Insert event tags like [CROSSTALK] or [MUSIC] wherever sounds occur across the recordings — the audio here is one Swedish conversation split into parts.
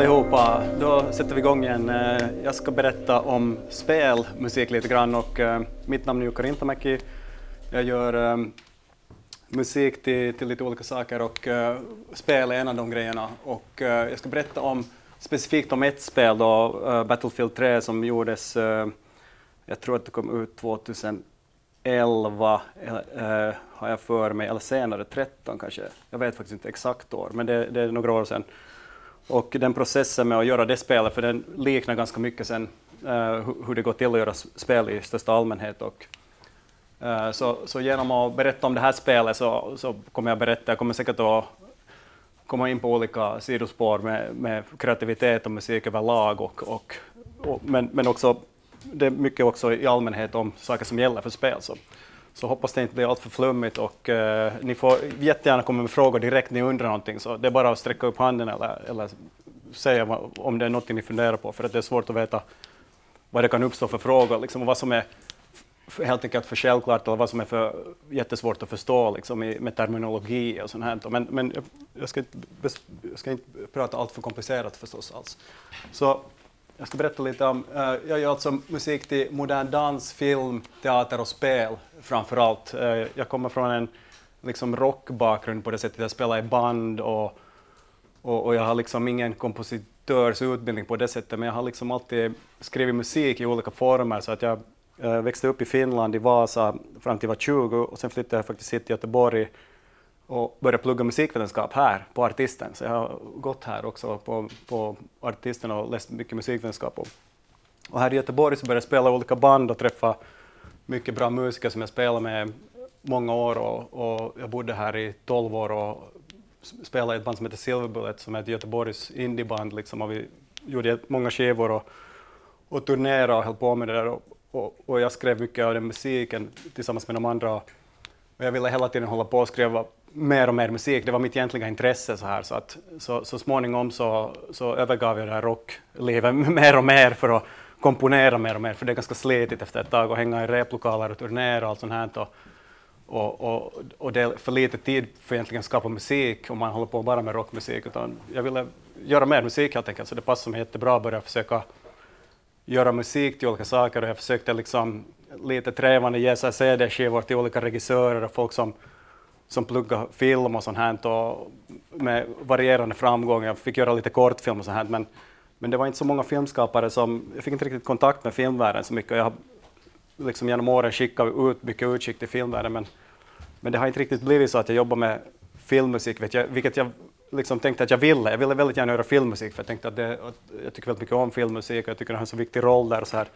allihopa, då sätter vi igång igen. Eh, jag ska berätta om spelmusik lite grann och eh, mitt namn är Jukka Rintamäki. Jag gör eh, musik till, till lite olika saker och spel är en av de grejerna. Och jag ska berätta om specifikt om ett spel då, Battlefield 3 som gjordes, jag tror att det kom ut 2011 har jag för mig, eller senare, 13 kanske. Jag vet faktiskt inte exakt år, men det, det är några år sedan. Och den processen med att göra det spelet, för den liknar ganska mycket sen uh, hur det går till att göra spel i största allmänhet. Och, uh, så, så genom att berätta om det här spelet så, så kommer jag berätta, jag kommer säkert att komma in på olika sidospår med, med kreativitet och musik överlag, och, och, och, men, men också det är mycket också i allmänhet om saker som gäller för spel. Så. Så hoppas det inte blir alltför flummigt och eh, ni får jättegärna komma med frågor direkt ni undrar någonting. Så det är bara att sträcka upp handen eller, eller säga om det är någonting ni funderar på, för att det är svårt att veta vad det kan uppstå för frågor, liksom, och vad som är helt enkelt för självklart eller vad som är för jättesvårt att förstå liksom, med terminologi och sånt här. Men, men jag, ska inte, jag ska inte prata allt för komplicerat förstås alls. Så jag ska berätta lite om, eh, jag gör alltså musik till modern dans, film, teater och spel framför allt. Eh, jag kommer från en liksom, rockbakgrund på det sättet, jag spelar i band och, och, och jag har liksom ingen kompositörsutbildning på det sättet, men jag har liksom alltid skrivit musik i olika former, så att jag eh, växte upp i Finland, i Vasa, fram till jag var 20, och sen flyttade jag faktiskt hit till Göteborg och började plugga musikvetenskap här på Artisten. Så jag har gått här också på, på Artisten och läst mycket musikvetenskap. Och, och här i Göteborg så började jag spela olika band och träffa mycket bra musiker som jag spelade med många år och, och jag bodde här i 12 år och spelade i ett band som heter Silverbullet som är ett Göteborgs indieband liksom, och vi gjorde många skivor och, och turnerade och höll på med det där och, och, och jag skrev mycket av den musiken tillsammans med de andra och jag ville hela tiden hålla på och skriva mer och mer musik. Det var mitt egentliga intresse. Så, här, så, att, så, så småningom så, så övergav jag det här rocklivet [LAUGHS] mer och mer för att komponera mer och mer, för det är ganska slitigt efter ett tag att hänga i replokaler och turnera och allt sånt här. Och, och, och, och det är för lite tid för egentligen att skapa musik om man håller på bara med rockmusik. Utan jag ville göra mer musik helt enkelt, så det passade mig jättebra att börja försöka göra musik till olika saker och jag försökte liksom lite trevande ge CD-skivor till olika regissörer och folk som som pluggade film och sånt här och med varierande framgång. Jag fick göra lite kortfilm och sånt här, men, men det var inte så många filmskapare som, jag fick inte riktigt kontakt med filmvärlden så mycket. Jag har liksom genom åren skickat ut mycket utskick till filmvärlden, men, men det har inte riktigt blivit så att jag jobbar med filmmusik, vet jag, vilket jag liksom tänkte att jag ville. Jag ville väldigt gärna göra filmmusik, för jag tänkte att, det, att jag tycker väldigt mycket om filmmusik och jag tycker det har en så viktig roll där. Och så här.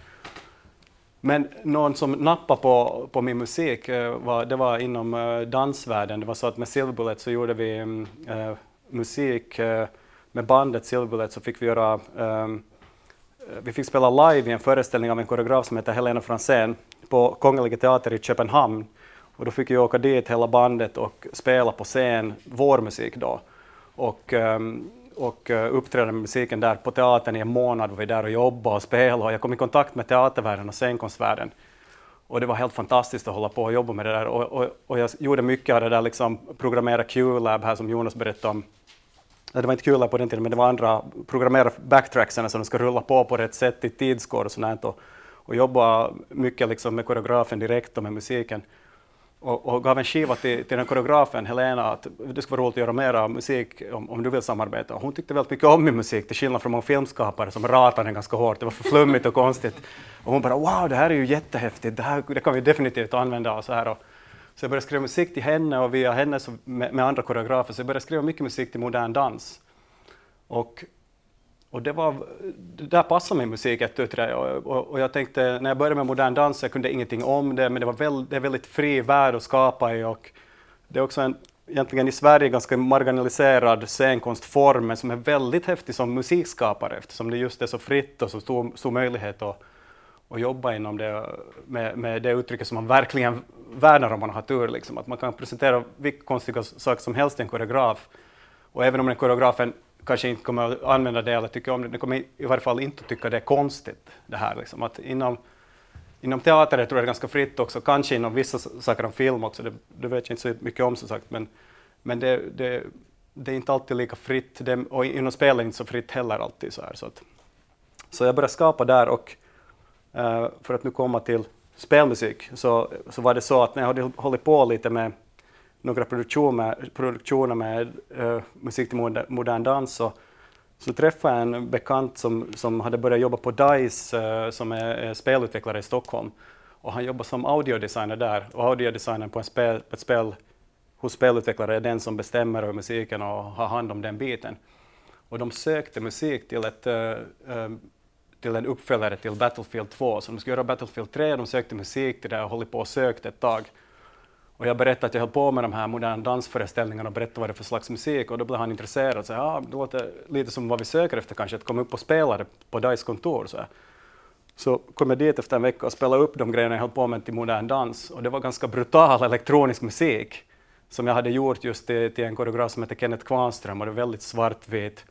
Men någon som nappade på, på min musik, eh, var, det var inom eh, dansvärlden. Det var så att med Silverbullet så gjorde vi äh, musik. Med bandet Silverbullet så fick vi göra äh, vi fick spela live i en föreställning av en koreograf som heter Helena Fransén på Kungliga Teater i Köpenhamn. Och då fick jag åka dit hela bandet och spela på scen vår musik då. Och, ehm, och eh, uppträdde med musiken där på teatern i en månad var vi där och jobbade och spelade och jag kom i kontakt med teatervärlden och scenkonstvärlden. Och det var helt fantastiskt att hålla på och jobba med det där och, och, och jag gjorde mycket av det där, liksom programmera Q-lab här som Jonas berättade om. Det var inte Q-lab på den tiden, men det var andra, programmera backtracksen så de ska rulla på på rätt sätt i tidskod och sånt och, och jobba mycket liksom med koreografen direkt och med musiken och, och, gav en skiva till, till den koreografen Helena att det skulle vara roligt att göra mera musik om, om du vill samarbeta. hon tyckte väldigt mycket om min musik, till skillnad från många filmskapare som ratade den ganska hårt. Det var för flummigt och konstigt. Och hon bara ”Wow, det här är ju jättehäftigt, det här det kan vi definitivt använda”. Och så, här. Och, så jag började skriva musik till henne och via henne så, med, med andra koreografer, så jag började skriva mycket musik till modern dans. Och och det, var, det där passade min musik jätteuträtt. Och, och, och jag tänkte, när jag började med modern dans, jag kunde ingenting om det, men det var väl, det är väldigt fri värld att skapa i. Och det är också en, egentligen i Sverige ganska marginaliserad scenkonstform, men som är väldigt häftig som musikskapare, eftersom det just är så fritt och så stor, stor möjlighet att, att jobba inom det, med, med det uttrycket som man verkligen värnar om man har tur. Liksom. Att man kan presentera vilka konstiga saker som helst i en koreograf. Och även om den koreografen kanske inte kommer att använda det eller tycka om det. De kommer i varje fall inte att tycka det är konstigt. Det här, liksom. att inom, inom teater tror jag det är ganska fritt också, kanske inom vissa saker om film också, det, det vet jag inte så mycket om som sagt, men, men det, det, det är inte alltid lika fritt, det, och inom spel är det inte så fritt heller alltid. Så, här, så, att, så jag började skapa där och uh, för att nu komma till spelmusik så, så var det så att när jag hade hållit på lite med några produktioner, produktioner med uh, musik till moder, modern dans så, så träffade jag en bekant som, som hade börjat jobba på DICE uh, som är, är spelutvecklare i Stockholm och han jobbar som audiodesigner där och audiodesignern på, en spel, på ett spel hos spelutvecklare är den som bestämmer över musiken och har hand om den biten. Och de sökte musik till, ett, uh, till en uppföljare till Battlefield 2, så de skulle göra Battlefield 3, de sökte musik till det och hållit på och sökt ett tag. Och jag berättade att jag höll på med de här moderna dansföreställningarna och berättade vad det är för slags musik. Och då blev han intresserad. Så, sa ja, det låter lite som vad vi söker efter kanske, att komma upp och spela det på DICE kontor. Så, så kom jag dit efter en vecka och spelade upp de grejerna jag höll på med till modern dans. Och det var ganska brutal elektronisk musik som jag hade gjort just till, till en koreograf som heter Kenneth Kvarnström. Och det var väldigt svartvit,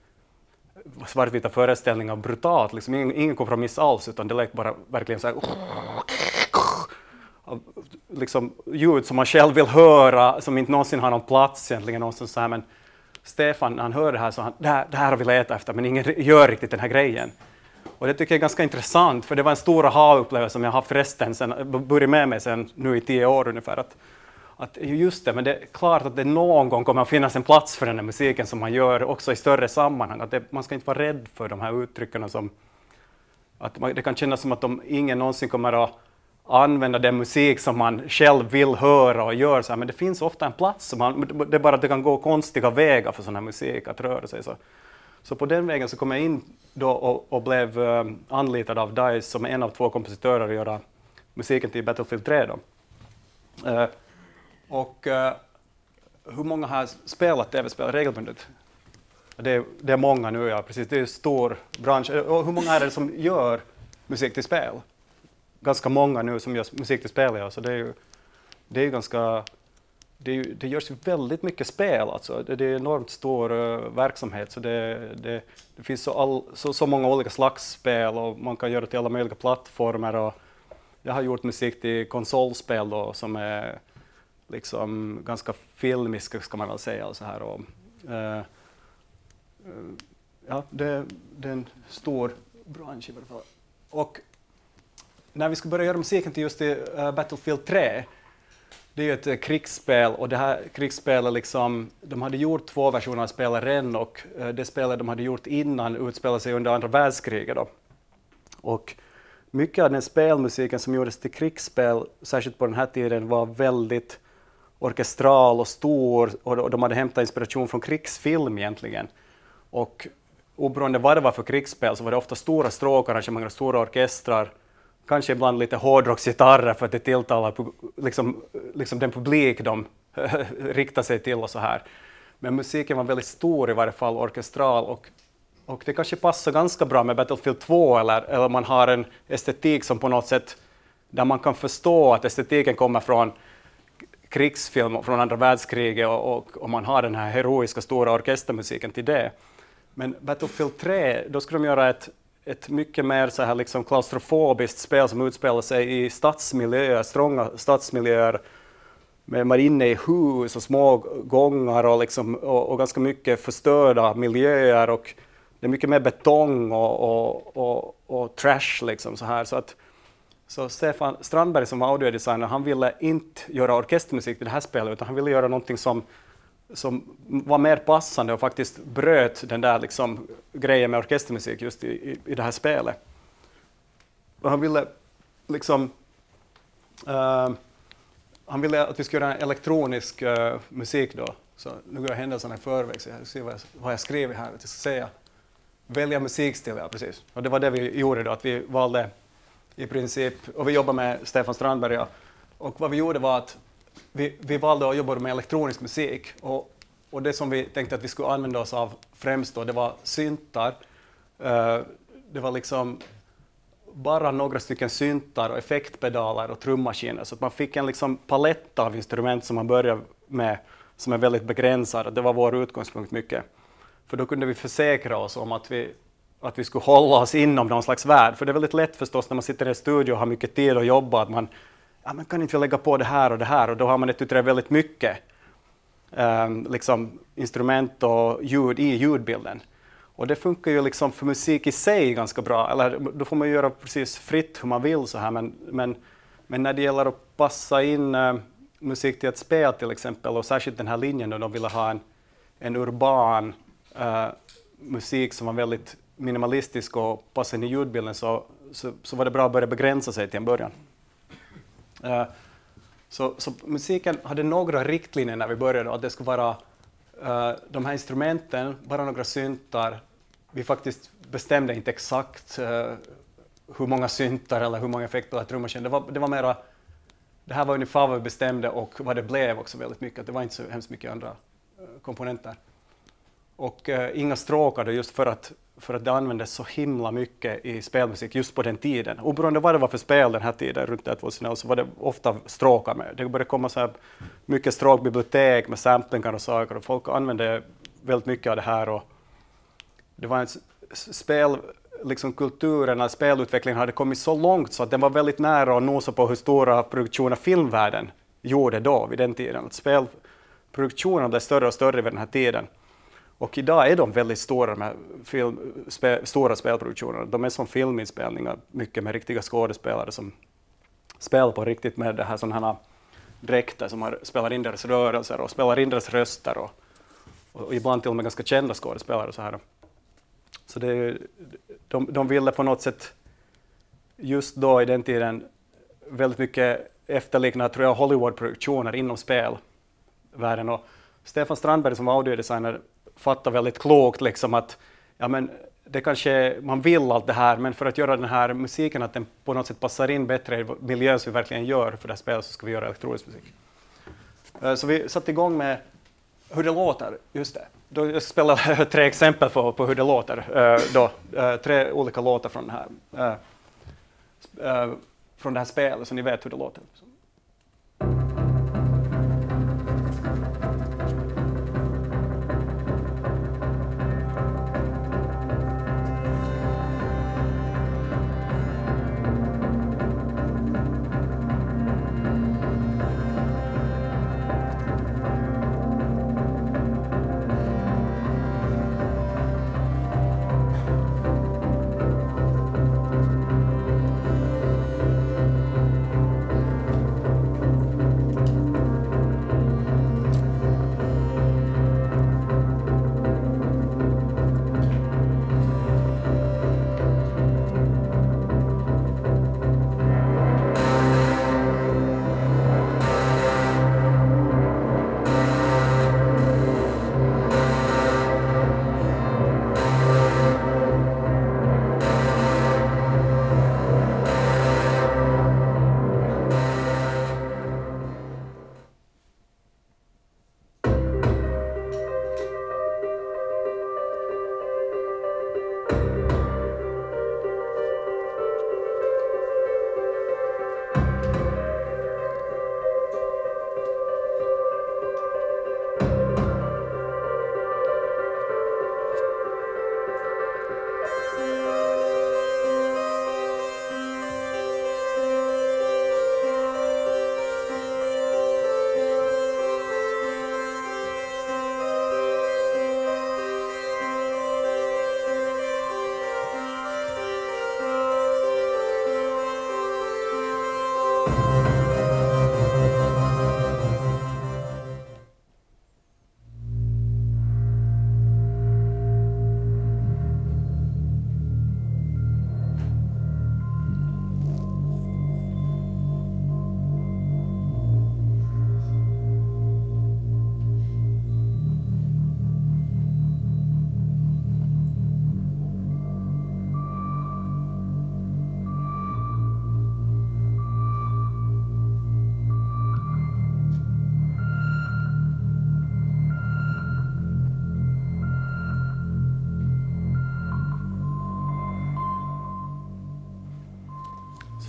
svartvita föreställningar, brutalt, liksom. Ingen, ingen kompromiss alls utan det lät bara verkligen så här liksom ljud som man själv vill höra, som inte någonsin har någon plats egentligen någonstans så här, men Stefan, när han hör det här, så han, det här, det här har vi letat efter, men ingen gör riktigt den här grejen. Och det tycker jag är ganska intressant, för det var en stor aha-upplevelse som jag har förresten sen, burit med mig sen nu i tio år ungefär, att att just det, men det är klart att det någon gång kommer att finnas en plats för den här musiken som man gör också i större sammanhang. Att det, man ska inte vara rädd för de här uttrycken som att man, det kan kännas som att de, ingen någonsin kommer att använda den musik som man själv vill höra och gör, så här, men det finns ofta en plats. Man, det är bara att det kan gå konstiga vägar för sån här musik att röra sig. Så, så på den vägen så kom jag in då och, och blev uh, anlitad av DICE som en av två kompositörer att göra musiken till Battlefield 3. Då. Uh, och uh, hur många har spelat tv-spel regelbundet? Det är, det är många nu, ja. Precis. Det är en stor bransch. Och hur många är det som gör musik till spel? Ganska många nu som gör musik till spel, ja. Så det är ju, det är ganska... Det, är, det görs ju väldigt mycket spel, alltså. det, det är enormt stor uh, verksamhet. Så det, det, det finns så, all, så, så, många olika slags spel och man kan göra det till alla möjliga plattformar. Och jag har gjort musik till konsolspel då, som är liksom ganska filmiska, ska man väl säga. Så här. Och, uh, ja, det, det, är en stor bransch i alla fall. Och när vi ska börja göra musiken till just i, uh, eh, Battlefield 3, det är ju ett uh, krigsspel och det här krigsspelet, liksom, de hade gjort två versioner av spelet redan och uh, det spelet de hade gjort innan utspelade sig under andra världskriget. Då. Och mycket av den spelmusiken som gjordes till krigsspel, särskilt på den här tiden, var väldigt orkestral och stor och de hade hämtat inspiration från krigsfilm egentligen. Och oberoende vad det var för krigsspel så var det ofta stora stråkarrangemang och stora orkestrar, kanske ibland lite hårdrocksgitarrer för att det tilltalar liksom, liksom den publik de [LAUGHS] riktar sig till och så här. Men musiken var väldigt stor i varje fall, orkestral och, och det kanske passar ganska bra med Battlefield 2 eller, eller man har en estetik som på något sätt där man kan förstå att estetiken kommer från krigsfilm från andra världskriget och, och, och, man har den här heroiska stora orkestermusiken till det. Men Battlefield 3, då skulle de göra ett, ett mycket mer så här liksom klaustrofobiskt spel som utspelar sig i stadsmiljöer, strånga stadsmiljöer med man är inne i hus och små gångar och, liksom, och, och, ganska mycket förstörda miljöer och det är mycket mer betong och, och, och trash liksom så här. Så att så Stefan Strandberg som var audiodesigner, han ville inte göra orkestermusik till det här spelet, utan han ville göra någonting som, som var mer passande och faktiskt bröt den där liksom, grejen med orkestermusik just i, i, i det här spelet. Och han ville liksom uh, han ville att vi skulle göra en elektronisk uh, musik då. Så nu går jag händelserna i förväg, så jag ser vad jag, vad jag skrivit här, att jag ska säga. Välja musikstil, ja precis. Och det var det vi gjorde då, att vi valde i princip, och vi jobbade med Stefan Strandberg. Och vad vi gjorde var att vi, vi valde att jobba med elektronisk musik. Och, och det som vi tänkte att vi skulle använda oss av främst då, det var syntar. Uh, det var liksom bara några stycken syntar och effektpedaler och trummaskiner. Så att man fick en liksom palett av instrument som man började med som är väldigt begränsad. Det var vår utgångspunkt mycket. För då kunde vi försäkra oss om att vi att vi skulle hålla oss inom någon slags värld. För det är väldigt lätt förstås när man sitter i en studio och har mycket tid att jobba, att man ja, men kan inte vi lägga på det här och det här och då har man ett utrymme väldigt mycket. um, liksom instrument och ljud i ljudbilden. Och det funkar ju liksom för musik i sig ganska bra, eller då får man göra precis fritt hur man vill så här, men, men, men när det gäller att passa in uh, musik till ett spel till exempel, och särskilt den här linjen då de ville ha en, en urban uh, musik som var väldigt minimalistisk och passade in i ljudbilden, så, så, så, var det bra att börja begränsa sig till en början. Uh, så, så, musiken hade några riktlinjer när vi började, att det skulle vara uh, de här instrumenten, bara några syntar. Vi faktiskt bestämde inte exakt uh, hur många syntar eller hur många effekter trummaskin. Det var, det var mera, det här var ungefär vad vi bestämde och vad det blev också väldigt mycket. Det var inte så hemskt mycket andra komponenter. Och inga stråkar just för att för att det användes så himla mycket i spelmusik just på den tiden. Oberoende vad det var för spel den här tiden, runt 2000, så var det ofta stråkar med. Det började komma så här mycket stråkbibliotek med samplingar och saker och folk använde väldigt mycket av det här. Och det var en spel, liksom kulturen, eller spelutvecklingen hade kommit så långt så att den var väldigt nära att nosa på hur stora produktioner filmvärlden gjorde då, vid den tiden. Att spelproduktionerna blev större och större vid den här tiden. Och idag är de väldigt stora, med film, spe, stora spelproduktionerna. De är som filminspelningar, mycket med riktiga skådespelare som spelar på riktigt med det här sådana här dräkter som har, spelar in deras rörelser och spelar in deras röster och, och ibland till och med ganska kända skådespelare. Så, här. så det, de, de ville på något sätt just då i den tiden väldigt mycket efterlikna, tror jag, Hollywoodproduktioner inom spelvärlden. Och Stefan Strandberg som var audiodesigner fattade väldigt klokt liksom att ja, men det kanske, man vill allt det här, men för att göra den här musiken, att den på något sätt passar in bättre i miljön som vi verkligen gör för det här spelet, så ska vi göra elektronisk musik. Eh, så vi satte igång med hur det låter, just det. Då jag ska spela [LAUGHS] tre exempel på, på hur det låter. Eh, då, eh, tre olika låtar från, här, från det här spelet, så ni vet hur det låter.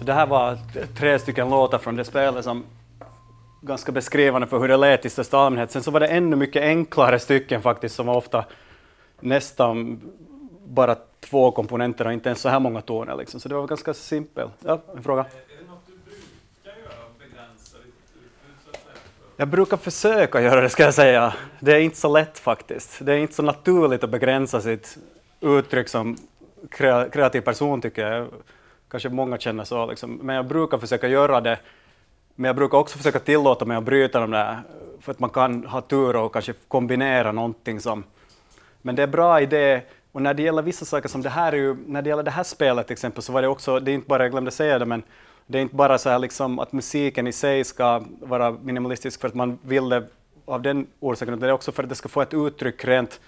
Det här var tre stycken låtar från det spelet som ganska beskrivande för hur det lät i största allmänhet. Sen så var det ännu mycket enklare stycken faktiskt som var ofta nästan bara två komponenter och inte ens så här många toner. Liksom. Så det var ganska simpelt. Ja, en fråga? Är det något du brukar göra, begränsa? Jag brukar försöka göra det, ska jag säga. Det är inte så lätt faktiskt. Det är inte så naturligt att begränsa sitt uttryck som kreativ person, tycker jag. Kanske många känner så, liksom. men jag brukar försöka göra det. Men jag brukar också försöka tillåta mig att bryta de där, för att man kan ha tur och kanske kombinera någonting som... Men det är bra idé, och när det gäller vissa saker som det här, är ju, när det gäller det här spelet till exempel, så var det också, det är inte bara, jag glömde säga det, men det är inte bara så här liksom att musiken i sig ska vara minimalistisk för att man vill det av den orsaken, utan det är också för att det ska få ett uttryck rent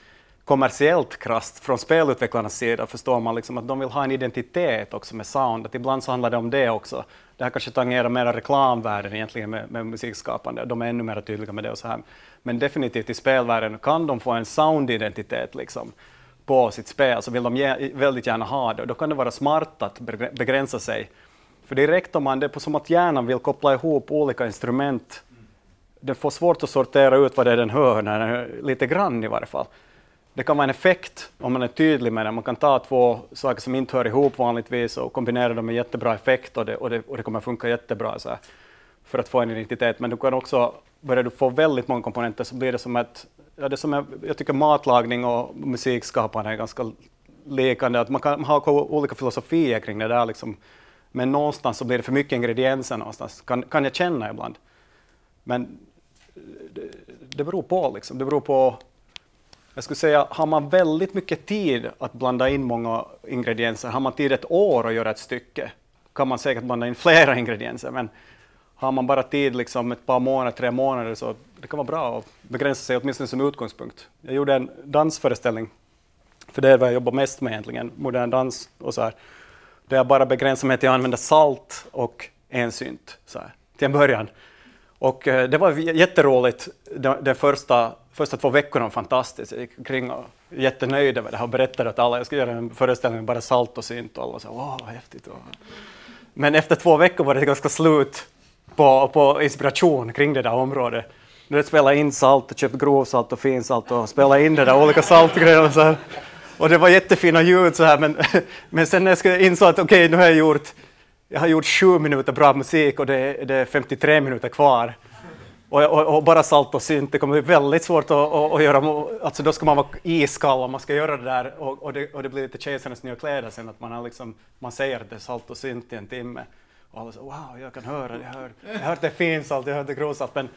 kommersiellt krasst från spelutvecklarnas sida förstår man liksom att de vill ha en identitet också med sound, att ibland så handlar det om det också. Det här kanske tangerar mera reklamvärlden egentligen med, med musikskapande, de är ännu mer tydliga med det och så här. Men definitivt i spelvärlden kan de få en soundidentitet liksom på sitt spel, så vill de ge, väldigt gärna ha det och då kan det vara smart att begränsa sig för direkt om man, det är som att hjärnan vill koppla ihop olika instrument. Den får svårt att sortera ut vad det är den hör, när den, lite grann i varje fall. Det kan vara en effekt om man är tydlig med det. Man kan ta två saker som inte hör ihop vanligtvis och kombinera dem med jättebra effekt och det, och det, och det kommer funka jättebra så här, för att få en identitet. Men du kan också, börjar du få väldigt många komponenter så blir det som ett, ja, det som är, jag tycker matlagning och musikskapande är ganska likande, att man kan ha olika filosofier kring det där. Liksom men någonstans så blir det för mycket ingredienser någonstans, kan, kan jag känna ibland. Men det, det beror på liksom. Det beror på, jag skulle säga, har man väldigt mycket tid att blanda in många ingredienser, har man tid ett år att göra ett stycke, kan man säkert blanda in flera [LAUGHS] ingredienser, men har man bara tid liksom ett par månader, tre månader, så det kan vara bra att begränsa sig åtminstone som utgångspunkt. Jag gjorde en dansföreställning, för det är vad jag jobbar mest med egentligen, modern dans och så här där jag bara begränsade mig till att använda salt och en synt så här, till en början. Och eh, det var jätteroligt de, de första, första två veckorna, var fantastiskt. Jag gick omkring och jättenöjd över det och berättade att alla, jag skulle göra en föreställning med bara salt och synt och alla sa åh vad häftigt. Men efter två veckor var det ganska slut på, på inspiration kring det där området. Nu spela in salt och köpte grovsalt och finsalt och spelade in det där olika saltgrejerna. Och det var jättefina ljud så här, men, [LAUGHS] men sen när jag insåg att okej, okay, nu har jag gjort, jag har gjort sju minuter bra musik och det, det är 53 minuter kvar. Och, och, och, bara salt och synt, det kommer bli väldigt svårt att, att, att göra, alltså då ska man vara iskall om man ska göra det där och, och, det, och det blir lite kejsarens nya kläder sen att man, har liksom, man säger att det är salt och synt i en timme. Och alla säger wow, jag kan höra, jag hör, jag hör att det är finsalt, jag hör att det är grovsalt, men,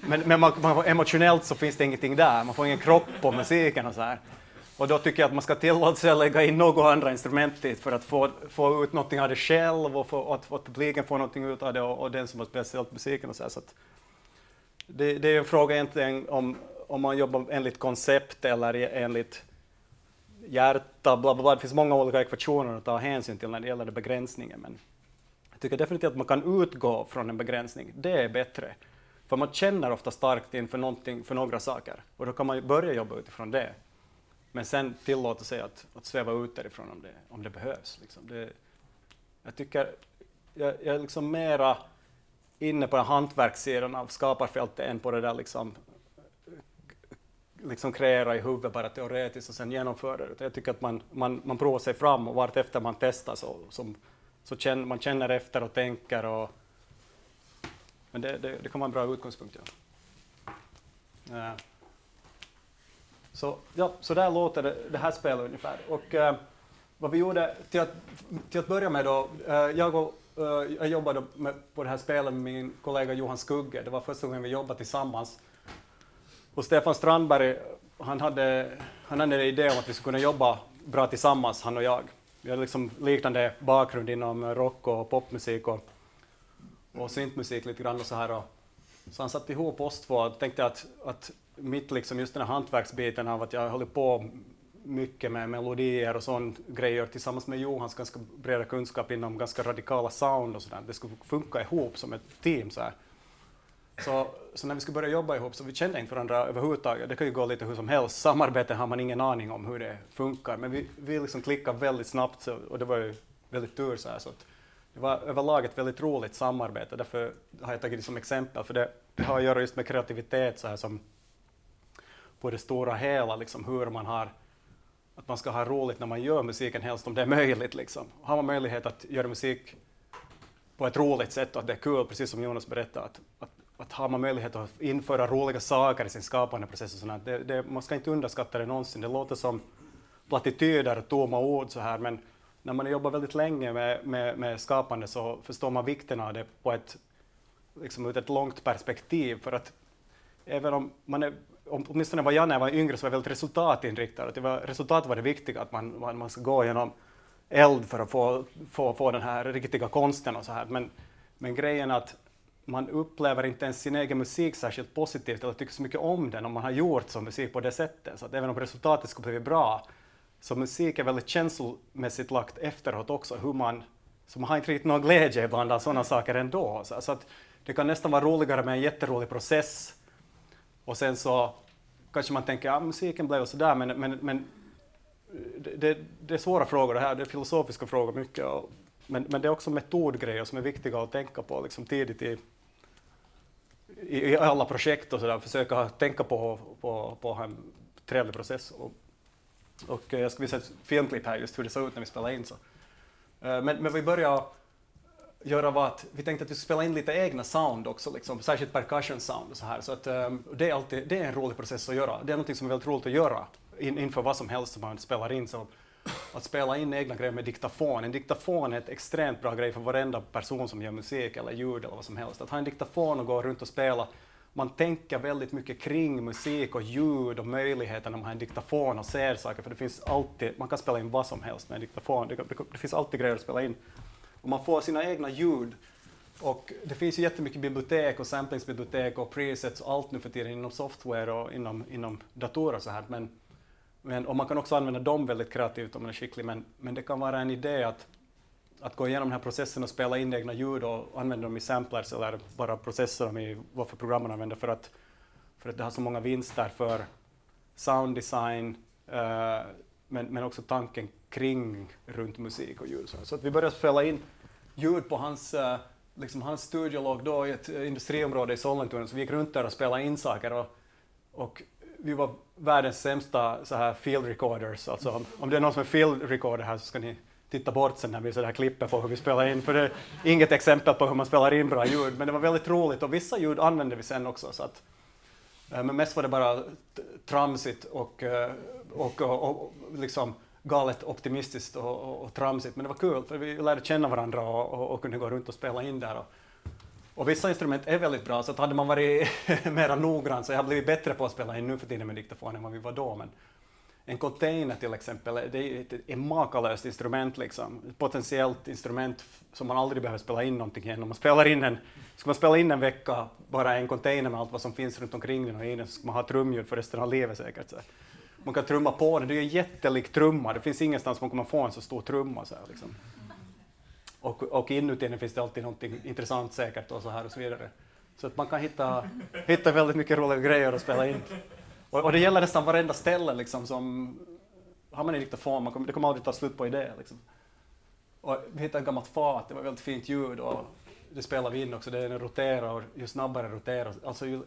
men, men man, man, emotionellt så finns det ingenting där, man får ingen kropp på musiken och så här. Och då tycker jag att man ska tillåta sig att lägga in några andra instrument dit för att få, få ut någonting av det själv och få, att, att publiken får någonting ut av det och, och den som har spelat musiken och så, här, så det, det, är en fråga egentligen om, om man jobbar enligt koncept eller enligt hjärta, bla, bla, bla. Det finns många olika ekvationer att ta hänsyn till när det gäller det begränsningen. Men jag tycker definitivt att man kan utgå från en begränsning. Det är bättre. För man känner ofta starkt inför för några saker och då kan man börja jobba utifrån det. Men sen tillåta sig att, att sväva ut därifrån om det, om det behövs. Liksom. Det, jag tycker jag, jag är liksom mera inne på den hantverkssidan av skaparfältet än på det där liksom, liksom kreera i huvudet bara teoretiskt och sen genomföra det. Jag tycker att man, man, man provar sig fram och vartefter man testar så, som, så känner man känner efter och tänker. Och, men det, det, det kan vara en bra utgångspunkt. Ja. ja. Så, ja, så där låter det, det här spelet ungefär. Och eh, vad vi gjorde till att, till att börja med då, eh, jag, och, eh, jag jobbade med, på det här spelet med min kollega Johan Skugge. Det var första gången vi jobbade tillsammans. Och Stefan Strandberg, han hade, han hade en idé om att vi skulle kunna jobba bra tillsammans, han och jag. Vi hade liksom liknande bakgrund inom rock och popmusik och, och syntmusik lite grann och så här. Och, så han satte ihop oss två och tänkte att, att mitt liksom just den här hantverksbiten av att jag håller på mycket med melodier och sånt grejer tillsammans med Johans ganska breda kunskap inom ganska radikala sound och sådär. Det skulle funka ihop som ett team så här. Så, så när vi skulle börja jobba ihop så vi kände inte varandra överhuvudtaget. Det kan ju gå lite hur som helst. Samarbete har man ingen aning om hur det funkar, men vi, vi liksom klickade väldigt snabbt så, och det var ju väldigt tur så här, så att det var överlag ett väldigt roligt samarbete. Därför har jag tagit det som exempel, för det, det har att göra just med kreativitet så här som på det stora hela, liksom, hur man har att man ska ha roligt när man gör musiken, helst om det är möjligt. Liksom. Har man möjlighet att göra musik på ett roligt sätt och att det är kul, precis som Jonas berättade, att, att, att har man möjlighet att införa roliga saker i sin skapande process och sånt, det, det, man ska inte underskatta det någonsin. Det låter som plattityder och tomma ord så här, men när man jobbar väldigt länge med, med, med skapande så förstår man vikten av det på ett, liksom ur ett långt perspektiv. För att även om man är, åtminstone var jag när jag var yngre, så var jag väldigt resultatinriktad. Det var, resultatet var det viktiga, att man, man, man ska gå genom eld för att få, få, få den här riktiga konsten och så här. Men, men grejen är att man upplever inte ens sin egen musik särskilt positivt eller tycker så mycket om den om man har gjort som musik på det sättet. Så att även om resultatet skulle bli bra, så musik är väldigt känslomässigt lagt efteråt också, hur man, så man har inte riktigt någon glädje ibland av sådana saker ändå. Så, så att det kan nästan vara roligare med en jätterolig process och sen så kanske man tänker att ja, musiken blev sådär, men, men, men det, det, är svåra frågor det här, det är filosofiska frågor mycket. Och, men, men det är också metodgrejer som är viktiga att tänka på liksom tidigt i, i, i alla projekt och sådär, försöka tänka på, på, på en trevlig process. Och, och jag ska visa ett filmklipp här just hur det såg ut när vi spelade in. Så. Eh, men, men vi börjar göra var att vi tänkte att vi skulle spela in lite egna sound också, liksom, särskilt percussion sound och så här. Så att, um, det, är alltid, det är en rolig process att göra. Det är något som är väldigt roligt att göra in, inför vad som helst som man spelar in. Så att spela in egna grejer med diktafon. En diktafon är ett extremt bra grej för varenda person som gör musik eller ljud eller vad som helst. Att ha en diktafon och gå runt och spela man tänker väldigt mycket kring musik och ljud och möjligheter när man har en diktafon och ser saker, för det finns alltid, man kan spela in vad som helst med en diktafon, det, det, det finns alltid grejer att spela in. Och man får sina egna ljud. Och det finns ju jättemycket bibliotek och samplingsbibliotek och presets och allt nu för tiden inom software och inom, inom datorer och så här. Men, men, och man kan också använda dem väldigt kreativt om man är skicklig, men, men det kan vara en idé att, att gå igenom den här processen och spela in egna ljud och använda dem i samplers eller bara processa dem i vad för program man använder för att, för att det har så många vinster för sounddesign, uh, eh, men, men också tanken kring runt musik och ljud. Så att vi började spela in ljud på hans, eh, liksom hans studio låg då i ett industriområde i Sollentuna, så vi gick runt där och spelade in saker. Och, och vi var världens sämsta så här field recorders. Alltså, om, om det är någon som är field recorder här så ska ni titta bort sen när vi så där klipper på hur vi spelar in, för det är inget exempel på hur man spelar in bra ljud, men det var väldigt roligt och vissa ljud använde vi sen också. Så att, eh, men mest var det bara tramsigt och, eh, och, och, och liksom galet optimistiskt och, och, och, tramsigt, men det var kul för vi lärde känna varandra och, och, och kunde gå runt och spela in där. Och, och vissa instrument är väldigt bra, så att hade man varit [LAUGHS] mera noggrann så jag har blivit bättre på att spela in nu för tiden med diktafon än vad vi var då. Men en container till exempel, det är ett, ett makalöst instrument, liksom. ett potentiellt instrument som man aldrig behöver spela in någonting igen. Om man spelar in en, ska man spela in en vecka, bara en container med allt vad som finns runt omkring den och i den, så ska man ha trumljud för resten av livet säkert. Så man kan trumma på den, det är en jättelik trumma, det finns ingenstans man kommer få en så stor trumma. Så här, liksom. och, och inuti den finns det alltid något intressant säkert och så här och så vidare. Så att man kan hitta, hitta väldigt mycket roliga grejer att spela in. Och, och det gäller nästan varenda ställe liksom som, har man en diktafon, man kommer, det kommer aldrig ta slut på idéer. Liksom. Och vi hittade ett gammalt fat, det var väldigt fint ljud och det spelar vi in också, det roterar och ju snabbare roterar, alltså ju,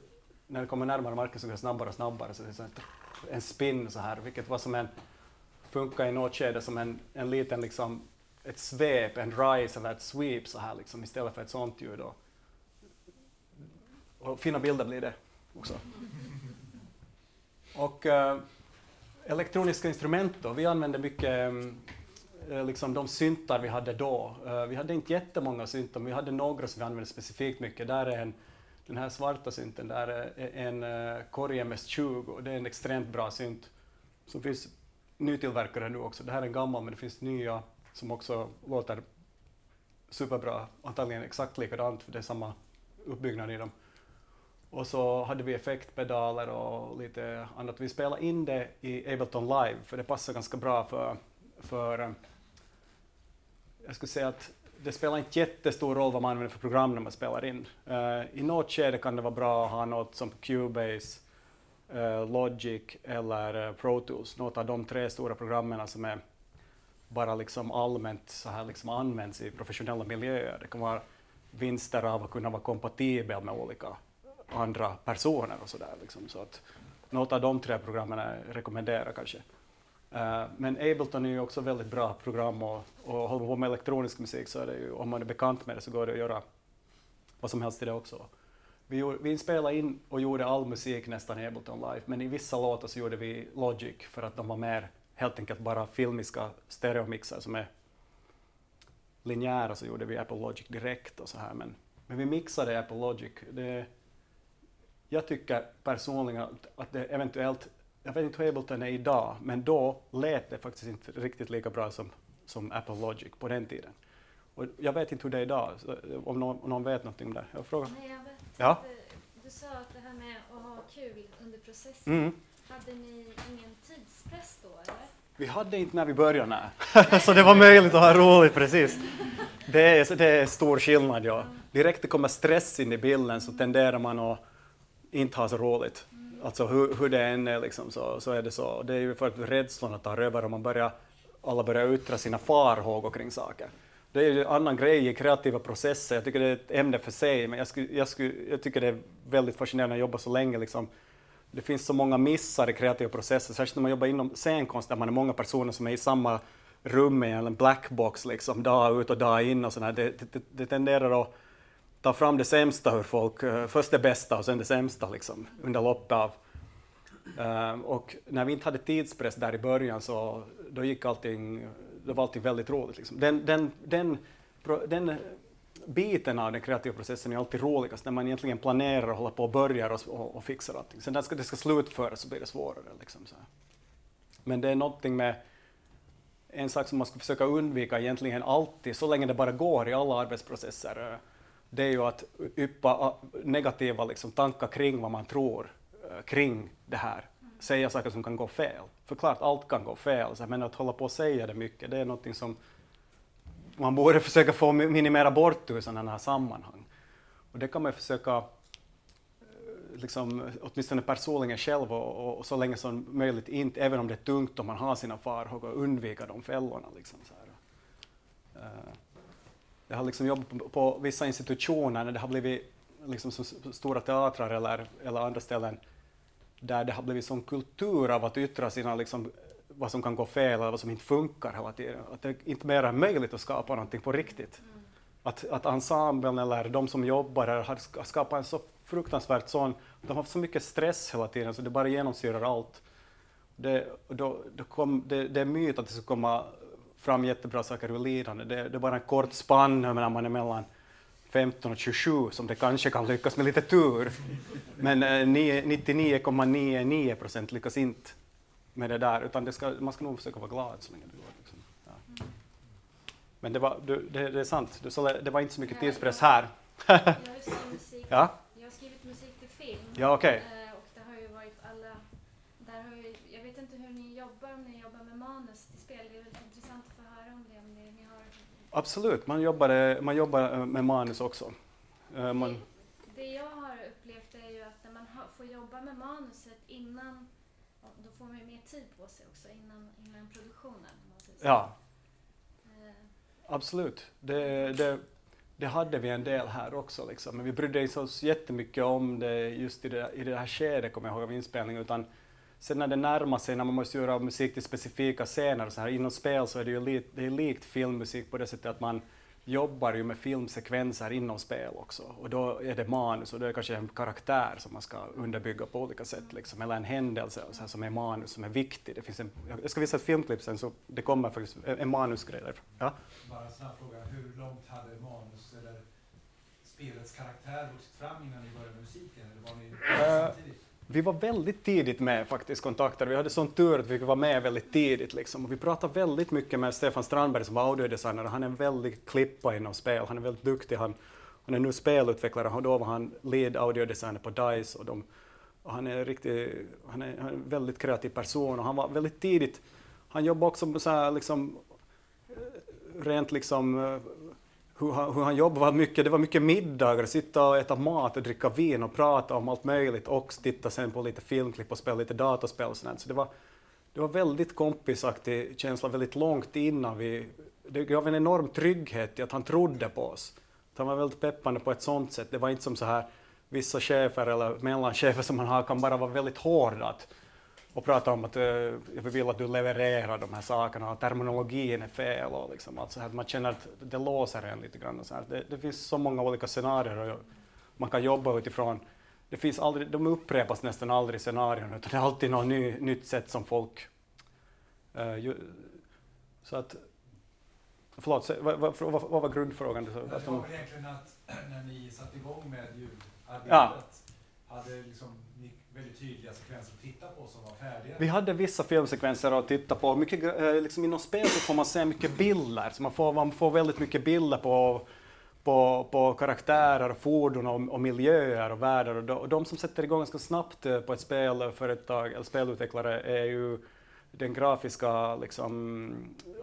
när det kommer närmare marken så går det snabbare och snabbare, så det är så en spin så här, vilket var som en, funkar i något skede som en, en liten liksom, ett svep, en rise eller ett sweep så här liksom, istället för ett sånt ljud. Och, och fina bilder blir det också. [LAUGHS] Och uh, elektroniska instrument då, vi använde mycket uh, liksom de syntar vi hade då. Uh, vi hade inte jättemånga syntar, men vi hade några som vi använde specifikt mycket. Där är en, den här svarta synten, där är en eh, korg, MS-20 och det är en extremt bra synt som finns nytillverkade nu också. Det här är en gammal, men det finns nya som också låter superbra, antagligen exakt likadant, för det är samma uppbyggnad i dem. Och så hade vi effektpedaler och lite annat. Vi spelade in det i Ableton Live, för det passar ganska bra för, för eh, jag skulle säga att det spelar inte jättestor roll vad man använder för program när man spelar in. Uh, I något skede kan det vara bra att ha något som Cubase, uh, Logic eller uh, Pro Tools, något av de tre stora programmen som är bara liksom allmänt så här liksom används i professionella miljöer. Det kan vara vinster av att kunna vara kompatibel med olika andra personer och sådär. Liksom. Så att något av de tre programmen rekommenderar kanske. Uh, men Ableton är ju också väldigt bra program och, och håller på med elektronisk musik så är det ju, om man är bekant med det så går det att göra vad som helst i det också. vi, vi spelade in och gjorde all musik nästan i Ableton Live, men i vissa låtar så gjorde vi Logic för att de var mer helt enkelt bara filmiska stereomixar som är linjära, så gjorde vi Apple Logic direkt och så här. Men, men vi mixade Apple Logic. Det, jag tycker personligen att det eventuellt, jag vet inte hur Ableton är idag, men då lät det faktiskt inte riktigt lika bra som, som Apple Logic på den tiden. Och jag vet inte hur det är idag, om någon, om någon vet någonting om det. Jag frågar. Nej, jag vet. Ja? Du, du sa att det här med att ha kul under processen, mm. hade ni ingen tidspress då eller? Vi hade inte när vi började, nej. [LAUGHS] så det var möjligt att ha roligt, precis. Det är, det är stor skillnad, ja. Direkt det kommer stress in i bilden så tenderar man att inte ha så roligt. Alltså hur, hur det än är liksom, så, så är det så. Det är ju för att rädslorna tar över och man börjar, alla börjar yttra sina farhågor kring saker. Det är ju en annan grej i kreativa processer. Jag tycker det är ett ämne för sig, men jag, skulle, jag, skulle, jag tycker det är väldigt fascinerande att jobba så länge. Liksom. Det finns så många missar i kreativa processer, särskilt när man jobbar inom scenkonst där man är många personer som är i samma rum i en blackbox liksom, dag ut och dag in och sådär. Det, det, det tenderar att ta fram det sämsta hur folk, eh, först det bästa och sen det sämsta liksom, under loppet av. Eh, och när vi inte hade tidspress där i början så då gick allting då var allting väldigt roligt. Liksom. Den, den, den, den biten av den kreativa processen är alltid roligast, när man egentligen planerar och håller på och börjar och, och, och fixar allting. Sen när det ska slutföras så blir det svårare. Liksom, så. Men det är någonting med en sak som man ska försöka undvika egentligen alltid, så länge det bara går i alla arbetsprocesser, eh, det är ju att yppa negativa liksom, tankar kring vad man tror eh, kring det här säga saker som kan gå fel. För klart, allt kan gå fel, men att hålla på och säga det mycket, det är något som man borde [LAUGHS] försöka få minimera bort ur sådana här sammanhang. Och det kan man försöka, eh, liksom, åtminstone personligen själv och, och, och, så länge som möjligt, inte, även om det är tungt och man har sina farhågor, undvika de fällorna. Liksom, så här. Uh, jag har liksom jobbat på, på, vissa institutioner när det har blivit liksom, stora teatrar eller, eller andra ställen där det har blivit sån kultur av att yttra sina, liksom, vad som kan gå fel eller vad som inte funkar hela tiden. Att det inte mer är möjligt att skapa någonting på riktigt. Mm. Att, att ensemblen eller de som jobbar här har skapat en så fruktansvärt sån, de har haft så mycket stress hela tiden så det bara genomsyrar allt. Det, då, då kom, det, det är myt att det ska komma fram jättebra saker ur lidande. Det, det är bara en kort spann när man är mellan 15 och 27 som det kanske kan lyckas med lite tur. Men 99,99 procent lyckas inte med det där, utan det ska, man ska nog försöka vara glad så länge det går. Liksom. Ja. Men det, var, det, det är sant, det, var inte så mycket tidspress här. har? Jag har skrivit musik till film. Ja, okay. Eh, och det har ju varit alla, där har ju, jag vet inte hur ni jobbar, om ni jobbar med manus till spel. Det är väldigt intressant att få höra om det, om ni, ni har Absolut, man jobbar, man jobbar med manus också. Eh, man... Det, jag har upplevt är ju att när man får jobba med manuset innan, då får man ju mer tid på sig också innan, innan produktionen. Ja, eh. absolut. Det, det, det, hade vi en del här också, liksom. men vi brydde oss jättemycket om det just i det, i det här skedet, kommer jag ihåg, av inspelningen. Utan Sen när det närmar sig, när man måste göra musik till specifika scener, så här, inom spel så är det ju li, det är likt filmmusik på det sättet att man jobbar ju med filmsekvenser inom spel också. Och då är det manus och då är det kanske en karaktär som man ska underbygga på olika sätt, liksom, eller en händelse så här, som är manus, som är viktig. Det finns en, jag ska visa ett filmklipp sen, så det kommer faktiskt en manusgrej där. Ja? Bara en snabb fråga, hur långt hade manus eller spelets karaktär vuxit fram innan ni började musiken? Eller var ni uh, samtidigt? Vi var väldigt tidigt med faktiskt kontakter. Vi hade sån tur att vi fick vara med väldigt tidigt. Liksom. Och vi pratade väldigt mycket med Stefan Strandberg som var audiodesigner. Han är en väldigt klippa inom spel. Han är väldigt duktig. Han, han är nu spelutvecklare och då var han lead audiodesigner på DICE. Och, de, och han, är riktigt, han, är, han är en väldigt kreativ person och han var väldigt tidigt. Han jobbade också så här, liksom, eh, rent liksom eh, hur han, hur han jobbade var mycket, det var mycket middagar, sitta och äta mat och dricka vin och prata om allt möjligt och titta sen på lite filmklipp och spela lite dataspel och sånt. Så det var, det var väldigt kompisaktig känsla väldigt långt innan vi... Det gav en enorm trygghet i att han trodde på oss. Att han var väldigt peppande på ett sånt sätt. Det var inte som så här vissa chefer eller mellanchefer som man har kan bara vara väldigt hårda. Att, och prata om att uh, jag vill att du levererar de här sakerna och terminologin är fel och liksom, att så här, man känner att det låser en lite grann. så här. Det, det finns så många olika scenarier och man kan jobba utifrån. Det finns aldrig, de upprepas nästan aldrig i scenarion, utan det är alltid något ny, nytt sätt som folk... Uh, ju, så att... Förlåt, vad, vad, vad, vad var grundfrågan? Det var egentligen att när ni satte igång med ljudarbetet Ja. hade liksom väldigt tydliga sekvenser att titta på som var färdiga. Vi hade vissa filmsekvenser att titta på. Mycket, eh, liksom inom spel så får man se mycket bilder, så man får, man får väldigt mycket bilder på, på, på karaktärer, fordon och, och miljöer och världar. Och de, och de som sätter igång ganska snabbt eh, på ett spelföretag eller spelutvecklare är ju den grafiska liksom,